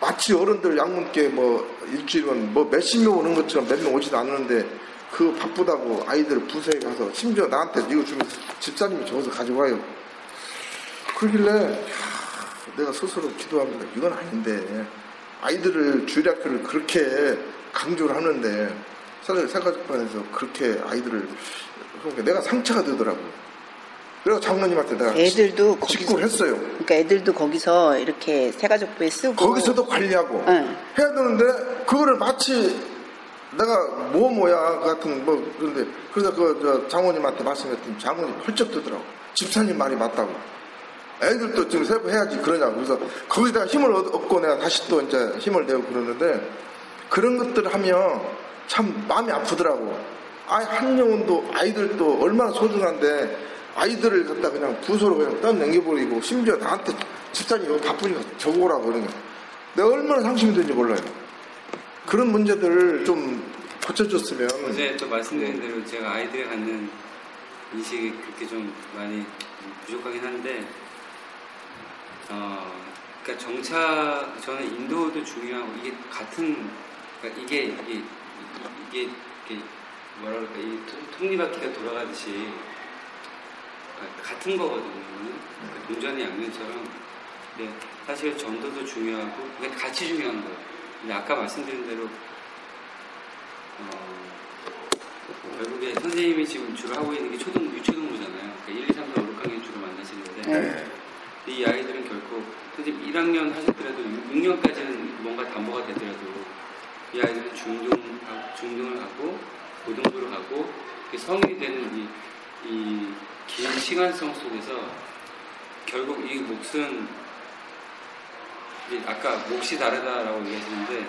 마치 어른들 양문께 뭐 일주일은 뭐 몇십 명 오는 것처럼 몇 명 오지도 않는데 그 바쁘다고 아이들 부서에 가서 심지어 나한테 이거 주면 집사님이 적어서 가져와요. 그러길래 야, 내가 스스로 기도합니다. 이건 아닌데 아이들을 주일학교를 그렇게 강조를 하는데 사실 생각반에서 그렇게 아이들을 그러니까 내가 상처가 되더라고. 그래서 장로님한테 내가 애들도 직구를 거기서 했어요. 그러니까 애들도 거기서 이렇게 새가족부에 쓰고 거기서도 관리하고 응. 해야 되는데 그거를 마치 내가 뭐 뭐야 같은 뭐 그런데 그래서 그저 장모님한테 말씀했더니 장모님 펄쩍 뜨더라고 집사님 말이 맞다고 애들도 지금 세부 해야지 그러냐고 그래서 거기다가 힘을 얻- 얻고 내가 다시 또 이제 힘을 내고 그러는데 그런 것들을 하면 참 마음이 아프더라고 아이 한 영혼도 아이들도 얼마나 소중한데 아이들을 갖다 그냥 부서로 그냥 떠넘겨버리고 심지어 나한테 집사님 이거 바쁘니까 적어오라고 그러는 거야. 내가 얼마나 상심이 되는지 몰라요. 그런 문제들을 좀 고쳐줬으면 어제 또 말씀드린 대로 제가 아이들이 갖는 인식이 그렇게 좀 많이 부족하긴 한데, 어, 그러니까 정착, 저는 인도도 중요하고, 이게 같은, 그러니까 이게, 이게, 이게, 이게 뭐라 그럴까, 이 톱- 톱니바퀴가 돌아가듯이 같은 거거든요. 동전의 양면처럼. 근데 사실 전도도 중요하고, 그게 같이 중요한 거예요. 근데 아까 말씀드린 대로, 어, 결국에 선생님이 지금 주로 하고 있는 게 초등, 유초등부잖아요. 그러니까 1, 2, 3, 4, 5, 6학년 주로 만나시는데, 네. 이 아이들은 결코, 선생님 1학년 하셨더라도 6년까지는 뭔가 담보가 되더라도, 이 아이들은 중등, 중등을 하고, 고등부를 하고, 성인이 되는 이, 이 긴 시간성 속에서 결국 이 몫은 아까 몫이 다르다라고 얘기하시는데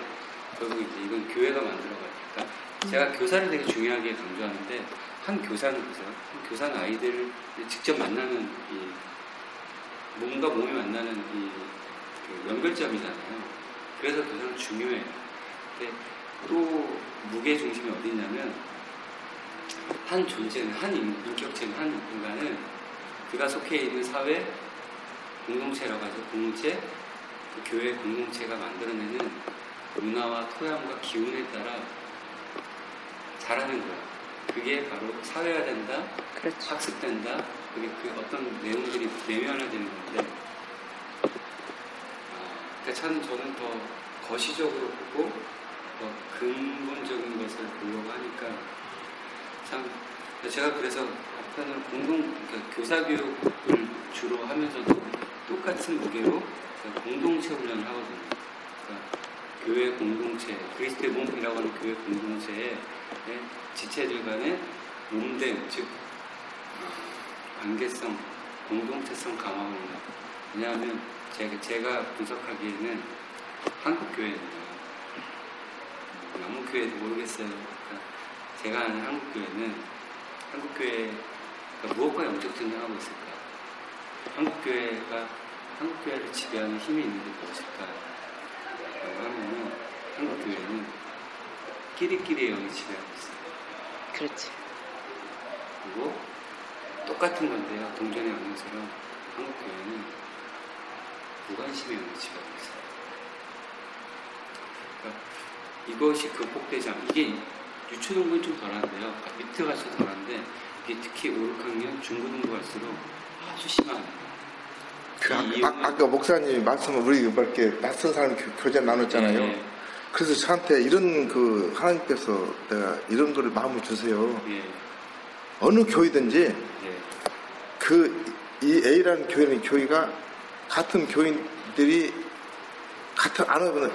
결국 이제 이건 교회가 만들어가요. 그러니까 제가 교사를 되게 중요하게 강조하는데 한 교사는 그죠? 한 교사는 아이들을 직접 만나는 이 몸과 몸이 만나는 이 그 연결점이잖아요. 그래서 교사는 중요해요. 근데 또 무게 중심이 어디 있냐면 한 존재는 한 인- 인격체는 한 인간은 그가 속해 있는 사회 공동체라고 하죠. 공동체, 그 교회 공동체가 만들어내는 문화와 토양과 기운에 따라 자라는 거야. 그게 바로 사회화 된다, 그렇죠. 학습된다. 그게 그 어떤 내용들이 내면화되는 건데, 아, 그러니까 참 저는 더 거시적으로 보고 더 근본적인 것을 보려고 하니까 참 제가 그래서 한편으로 공동 그러니까 교사 교육을 주로 하면서도 똑같은 무게로 공동체 훈련을 하거든요. 그러니까 교회 공동체, 그리스도의 몸이라고 하는 교회 공동체의 지체들 간의 몸됨, 즉 어, 관계성, 공동체성 강화를 왜냐하면 제가, 제가 분석하기에는 한국 교회입니다. 남은 교회도 모르겠어요. 그러니까 제가 아는 한국 교회는 한국 교회가 무엇과 영적 전쟁하고 있을까? 한국 교회가 한국 교회를 지배하는 힘이 있는 게 무엇일까? 라고 하면은 한국 교회는 끼리끼리의 영이 지배하고 있어요. 그렇지. 그리고 똑같은 건데요. 동전의 영역처럼 한국 교회는 무관심의 영이 지배하고 있어요. 그러니까 이것이 극복되지 않 이게 유초등부는 좀 덜한데요. 밑에 갈수록 덜한데 이게 특히 5, 6학년 중고등부 갈수록 아주 심한 그 아, 이 아, 이유는- 아까 목사님 말씀을 우리 뭐 이렇게 낯선 사람 교- 교제 나눴잖아요. 예, 그래서 저한테 이런 그 하나님께서 내가 이런 거를 마음을 주세요. 예, 어느 교회든지 예, 그이 A라는 교회는 교회가 같은 교인들이 같은 안 하면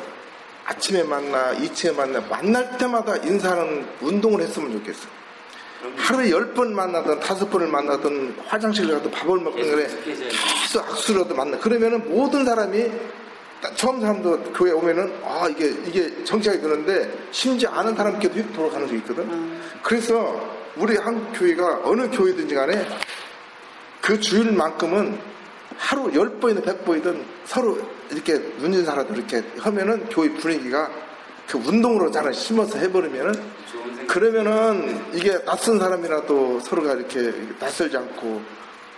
아침에 만나, 이치에 만나, 만날 때마다 인사하는 운동을 했으면 좋겠어. 하루에 열 번 만나든 다섯 번을 만나든 화장실을 가도 밥을 먹든 그래. 계속 하든 만나. 그러면은 모든 사람이 딱 처음 사람도 교회 오면은 아 이게 이게 정치가 되는데 심지어 아는 사람께도 휙 돌아가는 게 있거든. 그래서 우리 한국 교회가 어느 교회든지 간에 그 주일만큼은 하루 열 번이든 백 번이든 서로 이렇게 눈인사라도 이렇게 하면은 교회 분위기가 그 운동으로 잘 심어서 해버리면은. 그러면은 이게 낯선 사람이라도 서로가 이렇게 낯설지 않고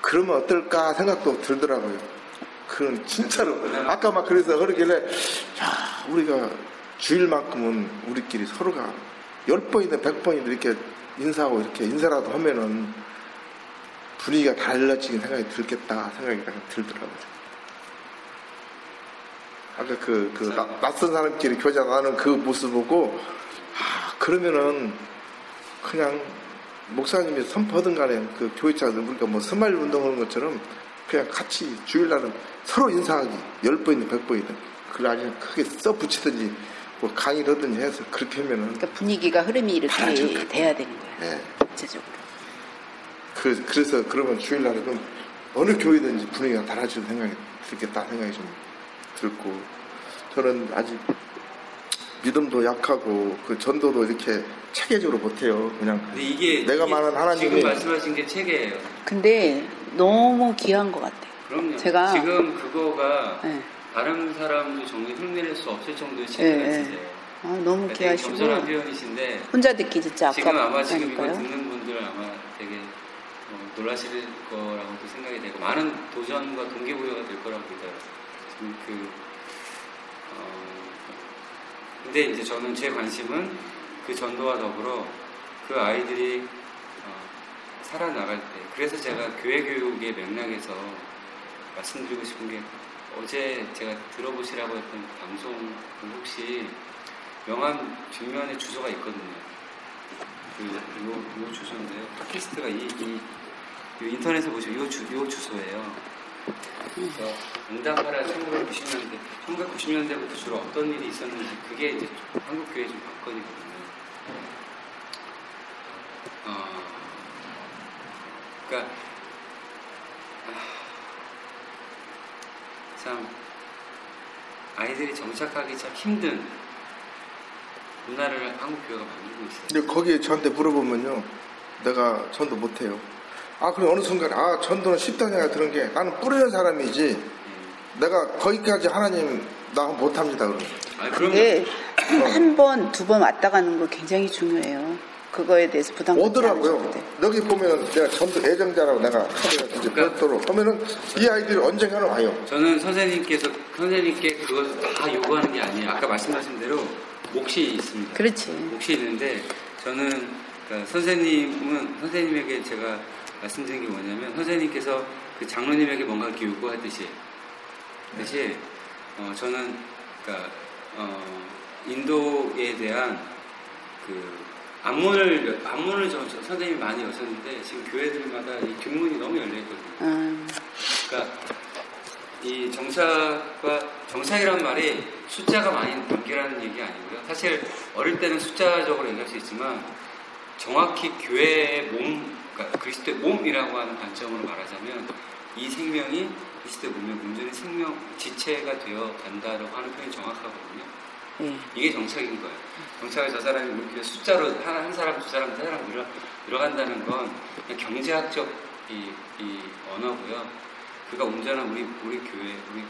그러면 어떨까 생각도 들더라고요. 그건 진짜로 아까 막 그래서 그러길래 야 우리가 주일만큼은 우리끼리 서로가 열 번이든 백 번이든 이렇게 인사하고 이렇게 인사라도 하면은 분위기가 달라지긴 생각이 들겠다 생각이 들더라고요. 아까 그, 그 나- 낯선 사람끼리 나누는 그 모습 보고 아, 그러면은 그냥 목사님이 선포하든 간에 그 교회자들 우리가 뭐 smile 운동하는 것처럼 그냥 같이 주일날은 서로 인사하기 열 번이든 백 번이든 그걸 아주 크게 써 붙이든지 뭐 강의를 하든지 해서 그렇게 하면은 그러니까 분위기가 흐름이 이렇게 달라질 것 돼야 되는 거야. 예. 전체적으로. 그, 그래서 그러면 주일날은 어느 교회든지 분위기가 달라지는 생각이 들겠다 생각이 좀 들고 저는 아직 믿음도 약하고 그 전도도 이렇게 체계적으로 못해요. 그냥 근데 이게 내가 이게 말한 하나님이- 지금 말씀하신 게 체계예요. 근데 너무 귀한 것 같아. 그럼요. 제가- 지금 그거가 네. 다른 사람도 정말 흉내낼 수 없을 정도의 체계가 예, 예. 있으세요. 아, 너무 되게 귀하시고 겸손한 표현이신데 혼자 듣기 진짜 지금 아마 지금 이거. 듣는 분들 아마 되게 어, 놀라실 거라고도 생각이 되고 많은 도전과 동기부여가 될 거라고 믿어요. 지금 그 어, 근데 이제 저는 제 관심은 그 전도와 더불어 그 아이들이 어, 살아나갈 때 그래서 제가 교회 교육의 맥락에서 말씀드리고 싶은 게 어제 제가 들어보시라고 했던 방송은 혹시 명함 뒷면에 주소가 있거든요. 그, 요, 요 주소인데요. 팟캐스트가 이, 이, 이 인터넷에 보시면 요, 주, 요 주소예요. 그래서 응답하라 1990년대, 1990년대부터 주로 어떤 일이 있었는지 그게 이제 한국 교회 좀 관건이거든요. 어, 그러니까 아, 참 아이들이 정착하기 참 힘든 문화를 한국 교회가 만들고 있어요. 근데 거기에 저한테 물어보면요. 내가 전도 못해요. 아, 그럼 어느 순간, 아, 전도는 쉽다는 생각이 드는 게 나는 뿌리는 사람이지 예. 내가 거기까지 하나님 나 못합니다. 그러면. 아니, 그러면 근데 한 번, 두 번 왔다 가는 거 굉장히 중요해요. 그거에 대해서 부담 오더라고요. 여기 보면은 내가 전도 애정자라고 내가 카드가 이제 별도로 하면은 이 아이들이 언젠가는 와요. 저는 선생님께서 선생님께 그것을 다 요구하는 게 아니에요. 아까 말씀하신 대로 몫이 있습니다. 그렇지. 몫이 있는데 저는 그러니까 선생님은 선생님에게 제가 말씀드린 게 뭐냐면 선생님께서 그 장로님에게 뭔가 이렇게 요구하듯이 듯이 어, 저는 그러니까 어, 인도에 대한 그 안문을 안문을 저, 저 선생님이 많이 여셨는데 지금 교회들마다 이 뒷문이 너무 열려 있거든요. 음, 그러니까 이 정착과 정착이란 말이 숫자가 많이 연결하는 얘기 아니고요. 사실 어릴 때는 숫자적으로 얘기할 수 있지만 정확히 교회의 몸, 그러니까 그리스도의 몸이라고 하는 관점으로 말하자면 이 생명이 그리스도의 몸에 온전히 생명 지체가 되어 간다라고 하는 표현이 정확하거든요. 예. 이게 정착인 거예요. 정착을 저 사람이 교회 숫자로 한, 한 사람, 두 사람, 세 사람 늘어, 늘어간다는 건 경제학적 이, 이 언어고요. 그가 온전한 우리, 우리 교회, 우리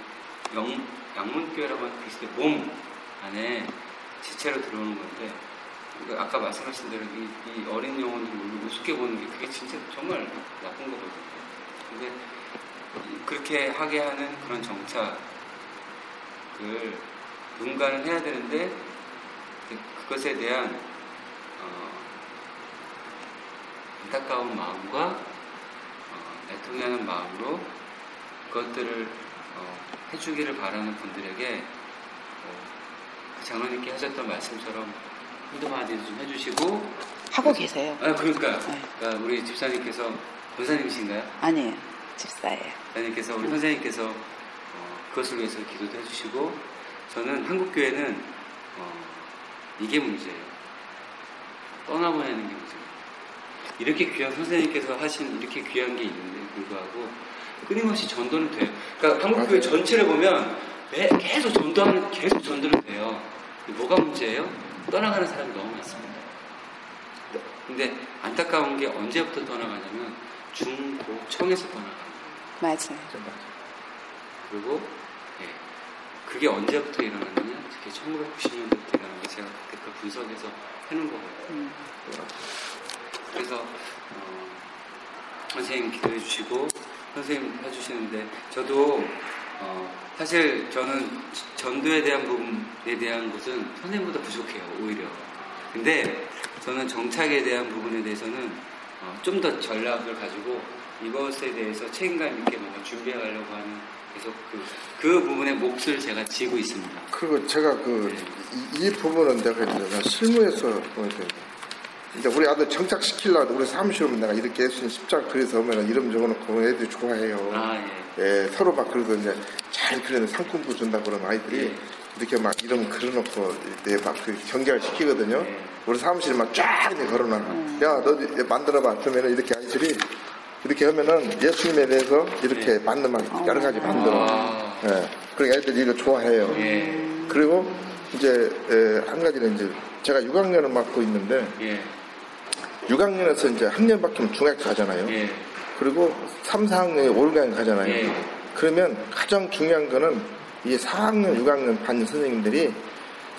영, 양문교회라고 하는 그리스도의 몸 안에 지체로 들어오는 건데, 그 아까 말씀하신 대로 이, 이 어린 영혼들을 우리 우습게 보는 게 그게 진짜 정말 나쁜 거거든요. 근데 이- 그렇게 하게 하는 그런 정착을 누군가는 해야 되는데 그- 그것에 대한 어, 안타까운 마음과 어, 애통하는 마음으로 그것들을 어, 해주기를 바라는 분들에게 어, 그 장로님께 하셨던 말씀처럼 한두 마디 좀 해주시고 하고 계세요. 아 그러니까, 네. 그러니까 우리 집사님께서 권사님이신가요? 아니에요. 집사예요. 하나님께서 우리 선생님께서 어, 그것을 위해서 기도도 해주시고 저는 한국 교회는 어, 이게 문제예요. 떠나보내는 게 문제예요. 이렇게 귀한 선생님께서 하신 이렇게 귀한 게 있는데 불구하고 끊임없이 전도는 돼요. 그러니까 한국 교회 전체를 보면 매, 계속 전도하는 계속 전도는 돼요. 뭐가 문제예요? 떠나가는 사람이 너무 많습니다. 근데 안타까운 게 언제부터 떠나가냐면 중고청에서 떠나가는 거예요. 맞아요. 그리고 예, 그게 언제부터 일어났느냐? 그게 1990년대부터 일어난 게 제가 그때 그 분석해서 해놓은 거거든요. 음. 그래서 어, 선생님 기도해 주시고 선생님 해주시는데 저도 어, 사실 저는 전도에 대한 부분에 대한 것은 선생님보다 부족해요 오히려. 근데 저는 정착에 대한 부분에 대해서는 어, 좀더 전략을 가지고 이것에 대해서 책임감 있게 뭔가 준비해 가려고 하는 계속 그, 그 부분의 몫을 제가 지고 있습니다. 그리고 제가 그, 이, 이 부분은 내가 내가 실무에서 뭐 이렇게 이제 우리 아들 정착시키려고 우리 사무실 오면 내가 이렇게 예수님 십자가 그려서 오면 이름 적어놓고 애들이 좋아해요. 아 예. 예, 서로 막 그래도 이제 잘 그리는 상품도 준다 그러면 아이들이 예. 이렇게 막 이름 그려놓고 내 막그 경계를 시키거든요. 예. 우리 사무실에 막쫙 이렇게 걸어놔. 야, 너 이제 만들어봐. 그러면 이렇게 아이들이 이렇게 하면은 예수님에 대해서 이렇게 만든 막 여러 가지 만들어. 아. 예. 그러니까 애들이 이거 좋아해요. 예. 그리고 이제 에, 한 가지는 이제 제가 6학년을 맡고 있는데 예. 6학년에서 이제 한년 바뀌면 중학교 가잖아요. 예. 그리고 3, 4학년에 5, 6학년 가잖아요. 예. 그러면 가장 중요한 거는 이 4학년, 6학년 반 선생님들이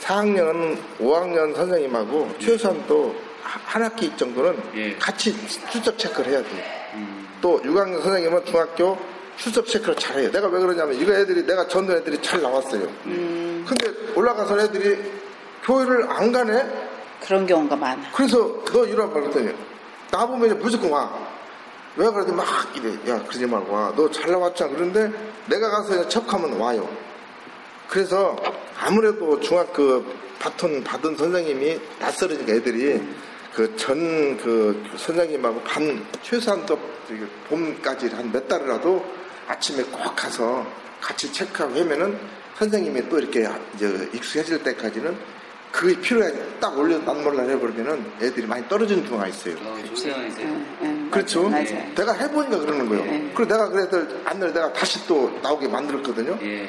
4학년, 5학년 선생님하고 최소한 또 하- 한 학기 정도는 예. 같이 출석 체크를 해야 돼. 음. 또 6학년 선생님은 중학교 출석 체크를 잘해요. 내가 왜 그러냐면 이거 애들이 내가 전도 애들이 잘 나왔어요. 음, 근데 올라가서 애들이 교회를 안 가네? 그런 경우가 많아. 그래서 너 이러라 그랬더니 나 보면 이제 무조건 와. 왜 그러더니 막 이래. 야, 그러지 말고 와. 너 잘 나왔잖아. 그런데 내가 가서 척하면 와요. 그래서 아무래도 중학교 바톤 받은 선생님이 낯설으니까 애들이 그전그 선생님하고 반 최소한 또 봄까지 한 몇 달이라도 아침에 꼭 가서 같이 체크하고 하면은 선생님이 또 이렇게 이제 익숙해질 때까지는 그게 필요해. 딱 올려 낱몰라 해버리면은 애들이 많이 떨어지는 경우가 있어요. 어, 좋네요 이제. 응, 응, 그렇죠? 맞아요. 내가 해보니까 그러는 거예요. 네. 그리고 내가 그래도 안늘 내가 다시 또 나오게 만들었거든요. 예.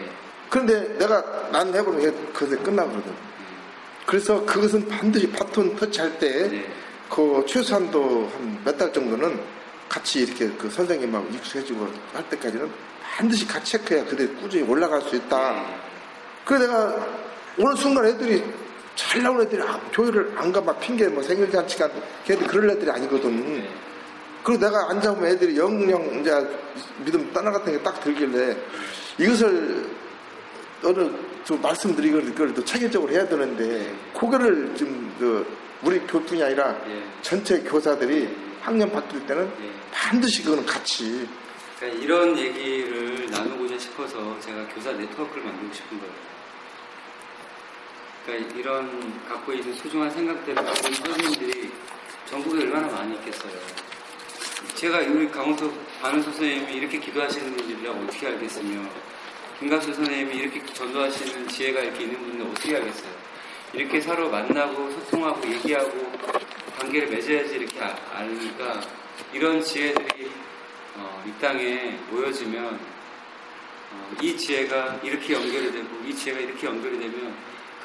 그런데 내가 난 해보는 게 그게 끝나거든. 그래서 그것은 반드시 바톤 터치할 때, 네. 그 최소한도 한 몇 달 정도는 같이 이렇게 그 선생님하고 익숙해지고 할 때까지는 반드시 같이 체크해야 그대 꾸준히 올라갈 수 있다. 그래 내가 어느 순간 애들이 잘 나온 애들이 아, 교회를 안 가 막 핑계 뭐 생일잔치가 걔들 그럴 애들이 아니거든. 네. 그리고 내가 앉아보면 애들이 영영 이제 믿음 떠나갔던 게 딱 들길래 이것을 어느 좀 말씀드리고 그걸 또 체계적으로 해야 되는데 그거를 지금 그 우리 교뿐이 아니라 예. 전체 교사들이 학년 바뀔 때는 예. 반드시 그거는 같이 그러니까 이런 얘기를 나누고자 싶어서 제가 교사 네트워크를 만들고 싶은 거예요. 그러니까 이런 갖고 있는 소중한 생각들을 있는 선생님들이 전국에 얼마나 많이 있겠어요. 제가 우리 강원석 반은서 선생님이 이렇게 기도하시는 분들이라 어떻게 알겠으며 김갑수 선생님이 이렇게 전도하시는 지혜가 이렇게 있는 분들 어떻게 알겠어요. 이렇게 서로 만나고 소통하고 얘기하고 관계를 맺어야지 이렇게 아- 알니까 이런 지혜들이 어, 이 땅에 모여지면 어, 이 지혜가 이렇게 연결이 되고 이 지혜가 이렇게 연결이 되면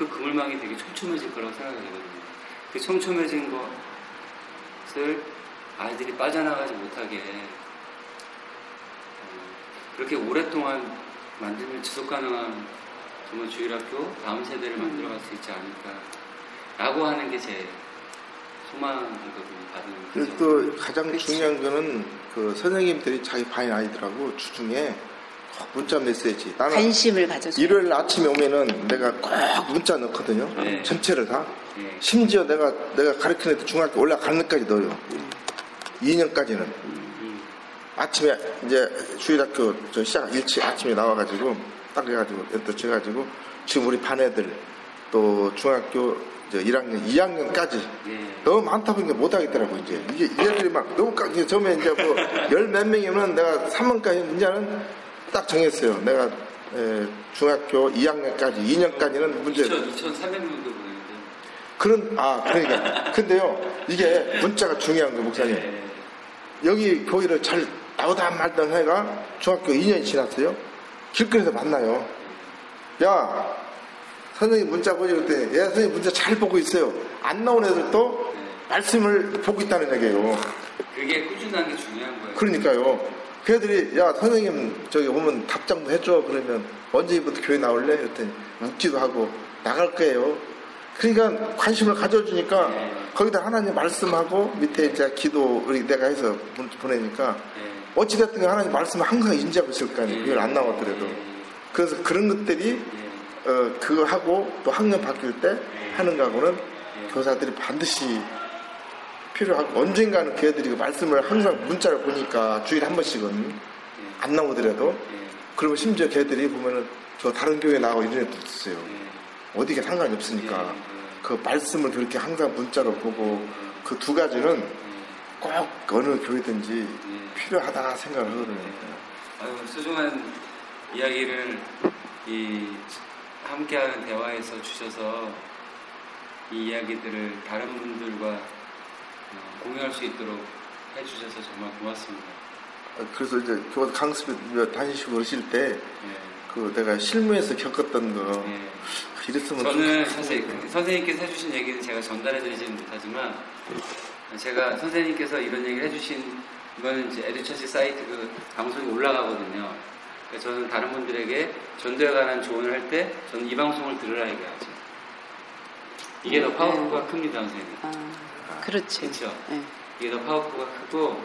그 그물망이 되게 촘촘해질 거라고 생각이 되거든요. 그 촘촘해진 것을 아이들이 빠져나가지 못하게 어, 그렇게 오랫동안 만들면 지속 가능한 정말 주일학교 다음 세대를 만들어갈 수 있지 않을까라고 하는 게 제 소망이거든요. 받은 그리고 그또 가장 중요한 거는 그 선생님들이 자기 반 아이들하고 주중에 꼭 문자 메시지 나는 관심을 가져줘. 일요일 아침에 오면은 내가 꼭 문자 넣거든요. 네. 전체를 다. 예. 심지어 내가 내가 가르치는 애들 중학교 올라가는 데까지 넣어요. 2년까지는. 음, 아침에 이제 주일학교 저 시작 일찍 아침에 나와가지고 딱 해가지고 또 줘가지고 지금 우리 반 애들 또 중학교 저 1학년 2학년까지 예. 너무 많다 보니까 못하겠더라고 이제 이게 얘들이 막 너무 까 이제 처음에 이제 뭐 열 몇 명이면 내가 3번까지 이제는 딱 정했어요. 내가 에, 중학교 2학년까지 2년까지는 문제 2,300명도 보내는데. 그런 아 그러니까 근데요 이게 문자가 중요한 거예요 목사님. 예. 여기 교회를 잘 나오다 말던 애가 중학교 2년이 지났어요. 길거리에서 만나요. 야, 선생님 문자 보지 그랬더니, 예, 선생님 문자 잘 보고 있어요. 안 나온 애들도 말씀을 보고 있다는 얘기예요. 그게 꾸준한 게 중요한 거예요. 그러니까요. 그 애들이, 야, 선생님 저기 오면 답장도 해줘. 그러면 언제부터 교회 나올래? 그랬더니 웃기도 하고 나갈 거예요. 그러니까 관심을 가져주니까 네. 거기다 하나님 말씀하고 밑에 이제 기도 우리 내가 해서 문- 보내니까 예. 어찌됐든 하나님 말씀을 항상 인지하고 있을 거 아니에요. 그걸 안 나왔더라도. 그래서 그런 것들이 예. 어, 그거 하고 또 학년 바뀔 때 하는 거하고는 예. 교사들이 반드시 필요하고 언젠가는 그 애들이 그 말씀을 항상 문자를 보니까 주일에 한 번씩은 안 나오더라도 예. 그리고 심지어 걔들이 보면은 저 다른 교회 나가고 이런 애도 있어요. 예. 어디가 상관이 없으니까 그 말씀을 그렇게 항상 문자로 보고 그 두 가지는 꼭 어느 교회든지 필요하다 생각을 하거든요. 아유, 소중한 이야기를 이 함께하는 대화에서 주셔서 이 이야기들을 다른 분들과 어, 공유할 수 있도록 해주셔서 정말 고맙습니다. 그래서 이제 교 강습에 다니시고 그러실 때 예. 그 내가 실무에서 겪었던 거 예. 이랬으면 저는 좀- 사실 그 선생님께서 해주신 얘기는 제가 전달해드리지는 못하지만 제가 선생님께서 이런 얘기를 해주신 이거는 이제 에듀처치 사이트 그 방송이 올라가거든요. 그래서 저는 다른 분들에게 전도에 관한 조언을 할 때 저는 이 방송을 들으라 얘기하죠. 이게 더 파워풀가 큽니다, 선생님. 아, 그렇죠. 예. 이게 더 파워풀가 크고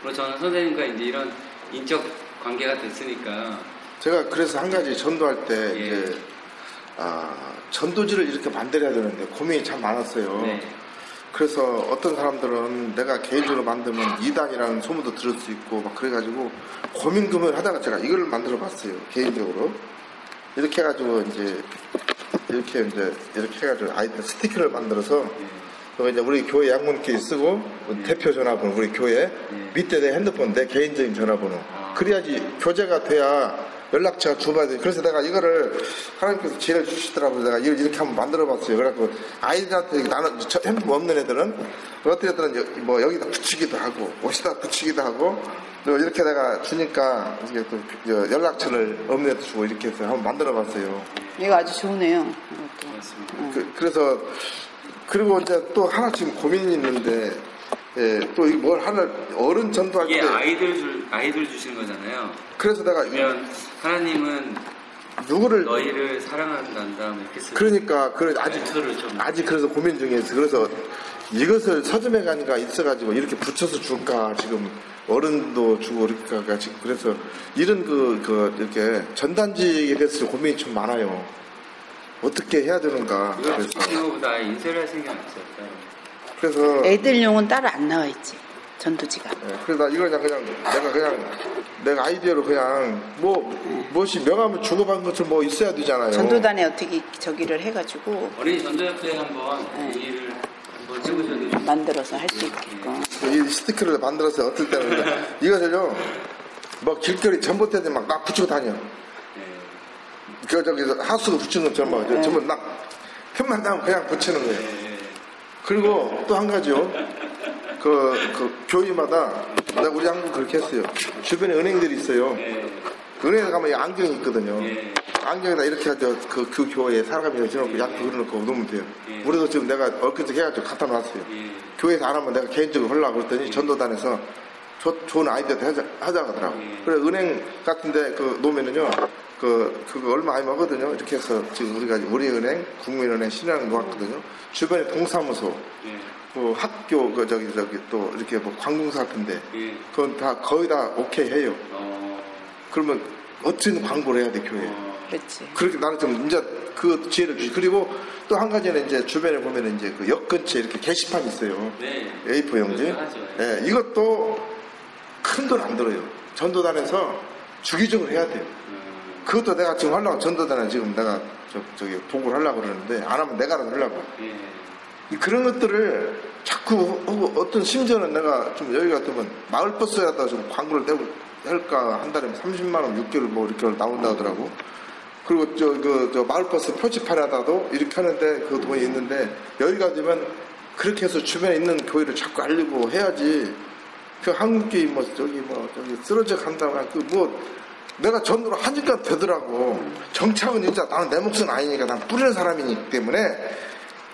그리고 저는 선생님과 이제 이런 인적 관계가 됐으니까 제가 그래서 한 가지 전도할 때 예. 이제 아, 전도지를 이렇게 만들어야 되는데 고민이 참 많았어요. 네. 그래서 어떤 사람들은 내가 개인적으로 만들면 이단이라는 소문도 들을 수 있고 막 그래가지고 고민 고민을 하다가 제가 이걸 만들어 봤어요 개인적으로 이렇게 해가지고 이제 이렇게 이제 이렇게 해가지고 아이들 스티커를 만들어서 그리고 이제 우리 교회 양문기 쓰고 대표 전화번호 우리 교회 밑에 내 핸드폰 내 개인적인 전화번호 그래야지 교제가 돼야 연락처가 주봐야 돼. 그래서 내가 이거를 하나님께서 지혜를 주시더라고요. 내가 이걸 이렇게 한번 만들어 봤어요. 그래갖고 아이들한테 나는 저 핸드폰 없는 애들은 어떤 애들은 여- 뭐 여기다 붙이기도 하고 옷에다 붙이기도 하고 이렇게 내가 주니까 이게 또저 연락처를 없는 애도 주고 이렇게 해서 한번 만들어 봤어요. 이거 아주. 고맙습니다. 그, 그래서 그리고 이제 또 하나 지금 고민이 있는데 예, 또 뭘 하나 어른 전도할 때 아이들 줄 아이들 주시는 거잖아요. 그래서 내가 그러면 하나님은 누구를 너희를 사랑한다 이렇게 그러니까 그 아직 멘트를 좀 아직 그래서 고민 중에 있어. 그래서 이것을 서점에 가니까 있어가지고 이렇게 붙여서 줄까 지금 어른도 주고 그러니까 지금 그래서 이런 그, 그 이렇게 전단지 에 대해서 좀 고민이 좀 많아요. 어떻게 해야 되는가. 그래서 인쇄를 할 생각 안 했었어요. 그래서 애들용은 따로 안 나와 있지. 전도지가. 예, 그래서 나 이걸 그냥, 그냥 내가 그냥 내가 아이디어로 그냥 뭐 무엇이 명함을 주고받은 것을 뭐 있어야 되잖아요. 전도단에 어떻게 저기를 해가지고 어린이 전도협회 한번 네. 문의를 한번 만들어서 할 수 있게끔. 이 스티커를 만들어서 어떨 때는 근데 이것을요 뭐 길거리 전봇대들 막막 붙이고 다녀. 네. 그 저기서 하수구 붙이는 것처럼 막 네. 전부 막 틈만 나면 그냥 붙이는 거예요. 네. 그리고 또 한 가지요. 그, 그 교회마다 우리 한국 그렇게 했어요. 주변에 은행들이 있어요. 네. 은행에 가면 이 안경이 있거든요. 예. 안경에다 이렇게 하죠. 그, 그 교회에 사람이 넣어놓고 약 그려놓고 놓으면 돼요. 예. 우리도 지금 내가 엊그제 해가지고 갖다 놨어요. 예. 교회에서 안 하면 내가 개인적으로 하려고 그랬더니 전도단에서 조- 좋은 아이디어 하자, 하자 하더라고. 예. 그래, 은행 같은데 그 놓으면은요, 그, 그거 얼마 안 하거든요. 이렇게 해서 지금 우리가 우리은행, 국민은행, 신한은행 놓았거든요. 주변에 동사무소, 예. 그 학교, 그 저기, 저기 또 이렇게 뭐 관공서 같은데, 예. 그건 다 거의 다 오케이 해요. 어. 그러면 어떤 광고를 해야 돼, 교회에. 어. 그렇지. 그렇게 나는 좀 이제 그 지혜를 주시. 그리고 또 한 가지는 이제 주변에 보면 이제 그 역 근처에 이렇게 게시판이 있어요. 네. A4 용지. 그렇죠, 하죠. 예, 이것도 큰 돈 안 들어요. 전도단에서 주기적으로 해야 돼요. 음. 그것도 내가 지금 하려고 전도단에 지금 내가 저, 저기 보고를 하려고 그러는데 안 하면 내가라도 하려고. 예. 그런 것들을 자꾸 하고 어떤 심지어는 내가 좀 여유 같으면 마을버스에다 좀 광고를 내고 할까 한 달에 30만 원 6개월 뭐 이렇게 나온다 하더라고. 그리고 저 그 저 마을버스 표지판에다도 이렇게 하는데 그 돈이 있는데 여유가 되면 그렇게 해서 주변에 있는 교회를 자꾸 알리고 해야지. 그 한국교회 뭐 저기 뭐 저기 쓰러져 간다거나 그뭐 내가 전도를 하니까 되더라고. 정착은 진짜 나는 내 몫은 아니니까 난 뿌리는 사람이기 때문에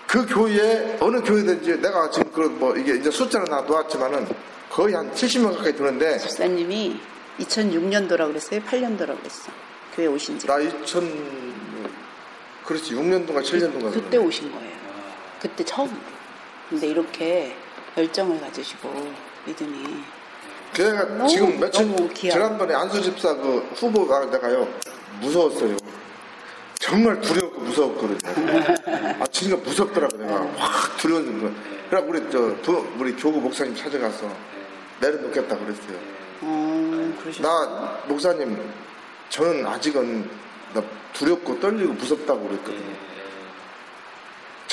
그 교회에 어느 교회든지 내가 지금 그뭐 이게 이제 숫자는 다 놓았지만은 거의 한 70명 가까이 되는데 집사님이 2006년도라고 그랬어요? 8년도라고 그랬어. 교회 오신 지. 나 2000, 그렇지, 6년도가 7년도가. 그때 오신 거예요. 그때 처음. 근데 이렇게 열정을 가지시고 믿음이 내가 너무, 지금 며칠. 지난번에 안수 집사 그 후보가 내가요, 무서웠어요. 정말 두렵고 무서웠거든요. 아, 진짜 무섭더라고, 내가. 확 두려운 거. 그래갖고 우리, 저, 두- 우리 교구 목사님 찾아가서 내려놓겠다 그랬어요. 어, 그러셨어요. 나, 목사님, 저는 아직은 나 두렵고 떨리고 무섭다고 그랬거든요.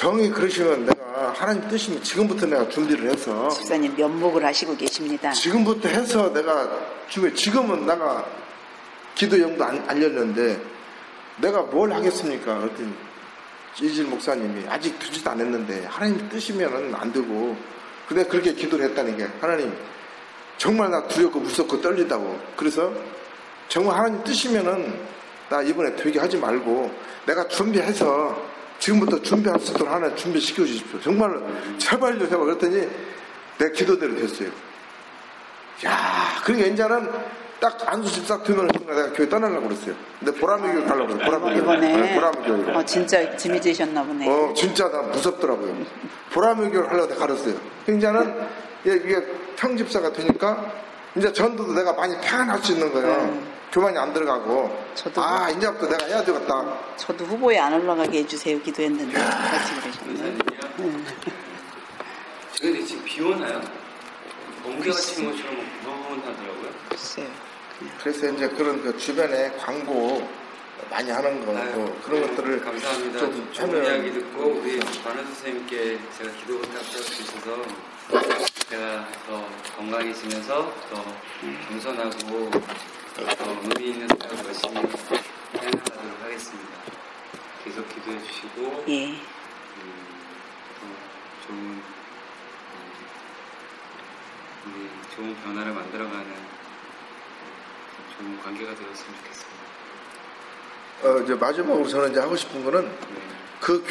정이 그러시면 내가 하나님 뜻이면 지금부터 내가 준비를 해서 집사님 면목을 하시고 계십니다. 지금부터 해서 내가 지금 지금은 내가 기도 영도 안, 안 열렸는데 내가 뭘 하겠습니까? 그랬더니 이질 목사님이 아직 되지도 않았는데 하나님 뜻이면은 안 되고 근데 그렇게 기도를 했다는 게 하나님 정말 나 두렵고 무섭고 떨리다고 그래서 정말 하나님 뜻이면은 나 이번에 되게 하지 말고 내가 준비해서 지금부터 준비할 수 있도록 하나 준비시켜 주십시오. 정말로 제발요 제발 그랬더니 내 기도대로 됐어요. 야, 그러니까 이제는 딱 안수집 싹 두면 내가 교회 떠나려고 그랬어요. 근데 보람의 교회 가려고 그랬어요. 보람의 교회. 네, 이번에 보람의 교회. 어, 진짜 짐이지셨나 보네. 어, 진짜 나 무섭더라고요. 보람의 교회를 하려고 가렸어요. 이제는 이게 평집사가 되니까 이제 전도도 내가 많이 편할 수 있는 거예요. 교만이 안 들어가고. 저도 아, 이제부터 내가 해야 되겠다. 저도 후보에 안 올라가게 해주세요 기도했는데 같이 그러셨네. 목사님이랑 근데 지금 비 오나요? 번개가 치는 것처럼 무분하더라고요. 글쎄요. 그냥. 그래서 이제 그런 그 주변에 광고 많이 하는 거, 아유, 뭐 그런 네, 것들을 감사합니다. 좀 좋은 하면 이야기 듣고 우리 만원 선생님께 제가 기도 딱 주셔서 제가 더 건강해지면서 더 겸손하고 더 의미 있는 삶을 열심히 해나가도록 하겠습니다. 계속 기도해 주시고 예. 음, 더 좋은 음, 우리 좋은 변화를 만들어가는 더 좋은 관계가 되었으면 좋겠습니다. 어, 이제 마지막으로 저는 이제 하고 싶은 거는 네. 그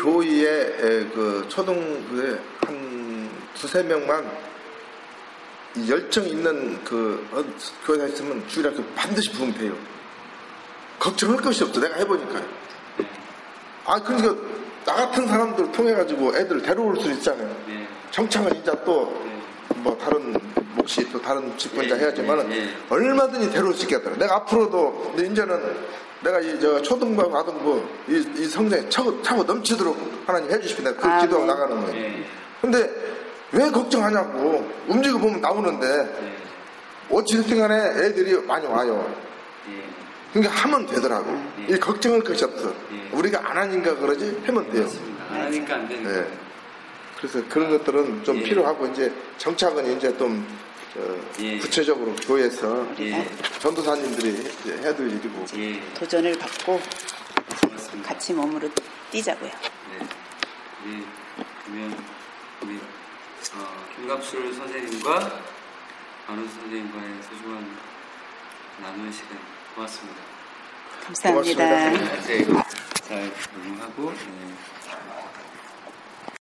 에, 그 초등부에 한 두세 명만 이 열정 있는 그 어, 교회가 있으면 주일학교 반드시 부으면 돼요. 걱정할 것이 없어. 내가 해보니까. 네. 아, 그러니까 나 같은 사람들 통해 가지고 애들 데려올 수 있잖아요. 네. 정착은 이제 또 네. 뭐 다른 몫이 또 다른 직분자 예, 해야지만은. 얼마든지 데려올 수 있겠더라. 내가 앞으로도 근데 이제는 내가 이 저 초등부 아동부 이, 이 성장에 차고, 차고 넘치도록 하나님 해주십니다. 그 아, 기도하고 네. 나가는 거예요. 예. 근데 왜 걱정하냐고 움직여 보면 나오는데 예. 어찌됐든 간에 애들이 많이 와요. 예. 그러니까 하면 되더라고. 예. 이 걱정할 것이 없어. 예. 우리가 안 하니까 그러지 하면 돼요. 안 하니까 안 되는 예. 거예요. 그래서 그런 것들은 좀 예. 필요하고 이제 정착은 이제 좀 저, 예. 구체적으로 교회에서 예. 전도사님들이 될 일이고 예. 도전을 받고 맞습니다. 같이 몸으로 뛰자고요. 네. 우리 그러면 우리 어, 김갑술 선생님과 만우 선생님과의 소중한 나누는 시간 고맙습니다. 감사합니다. 고맙습니다. 네, 잘 녹음하고 네.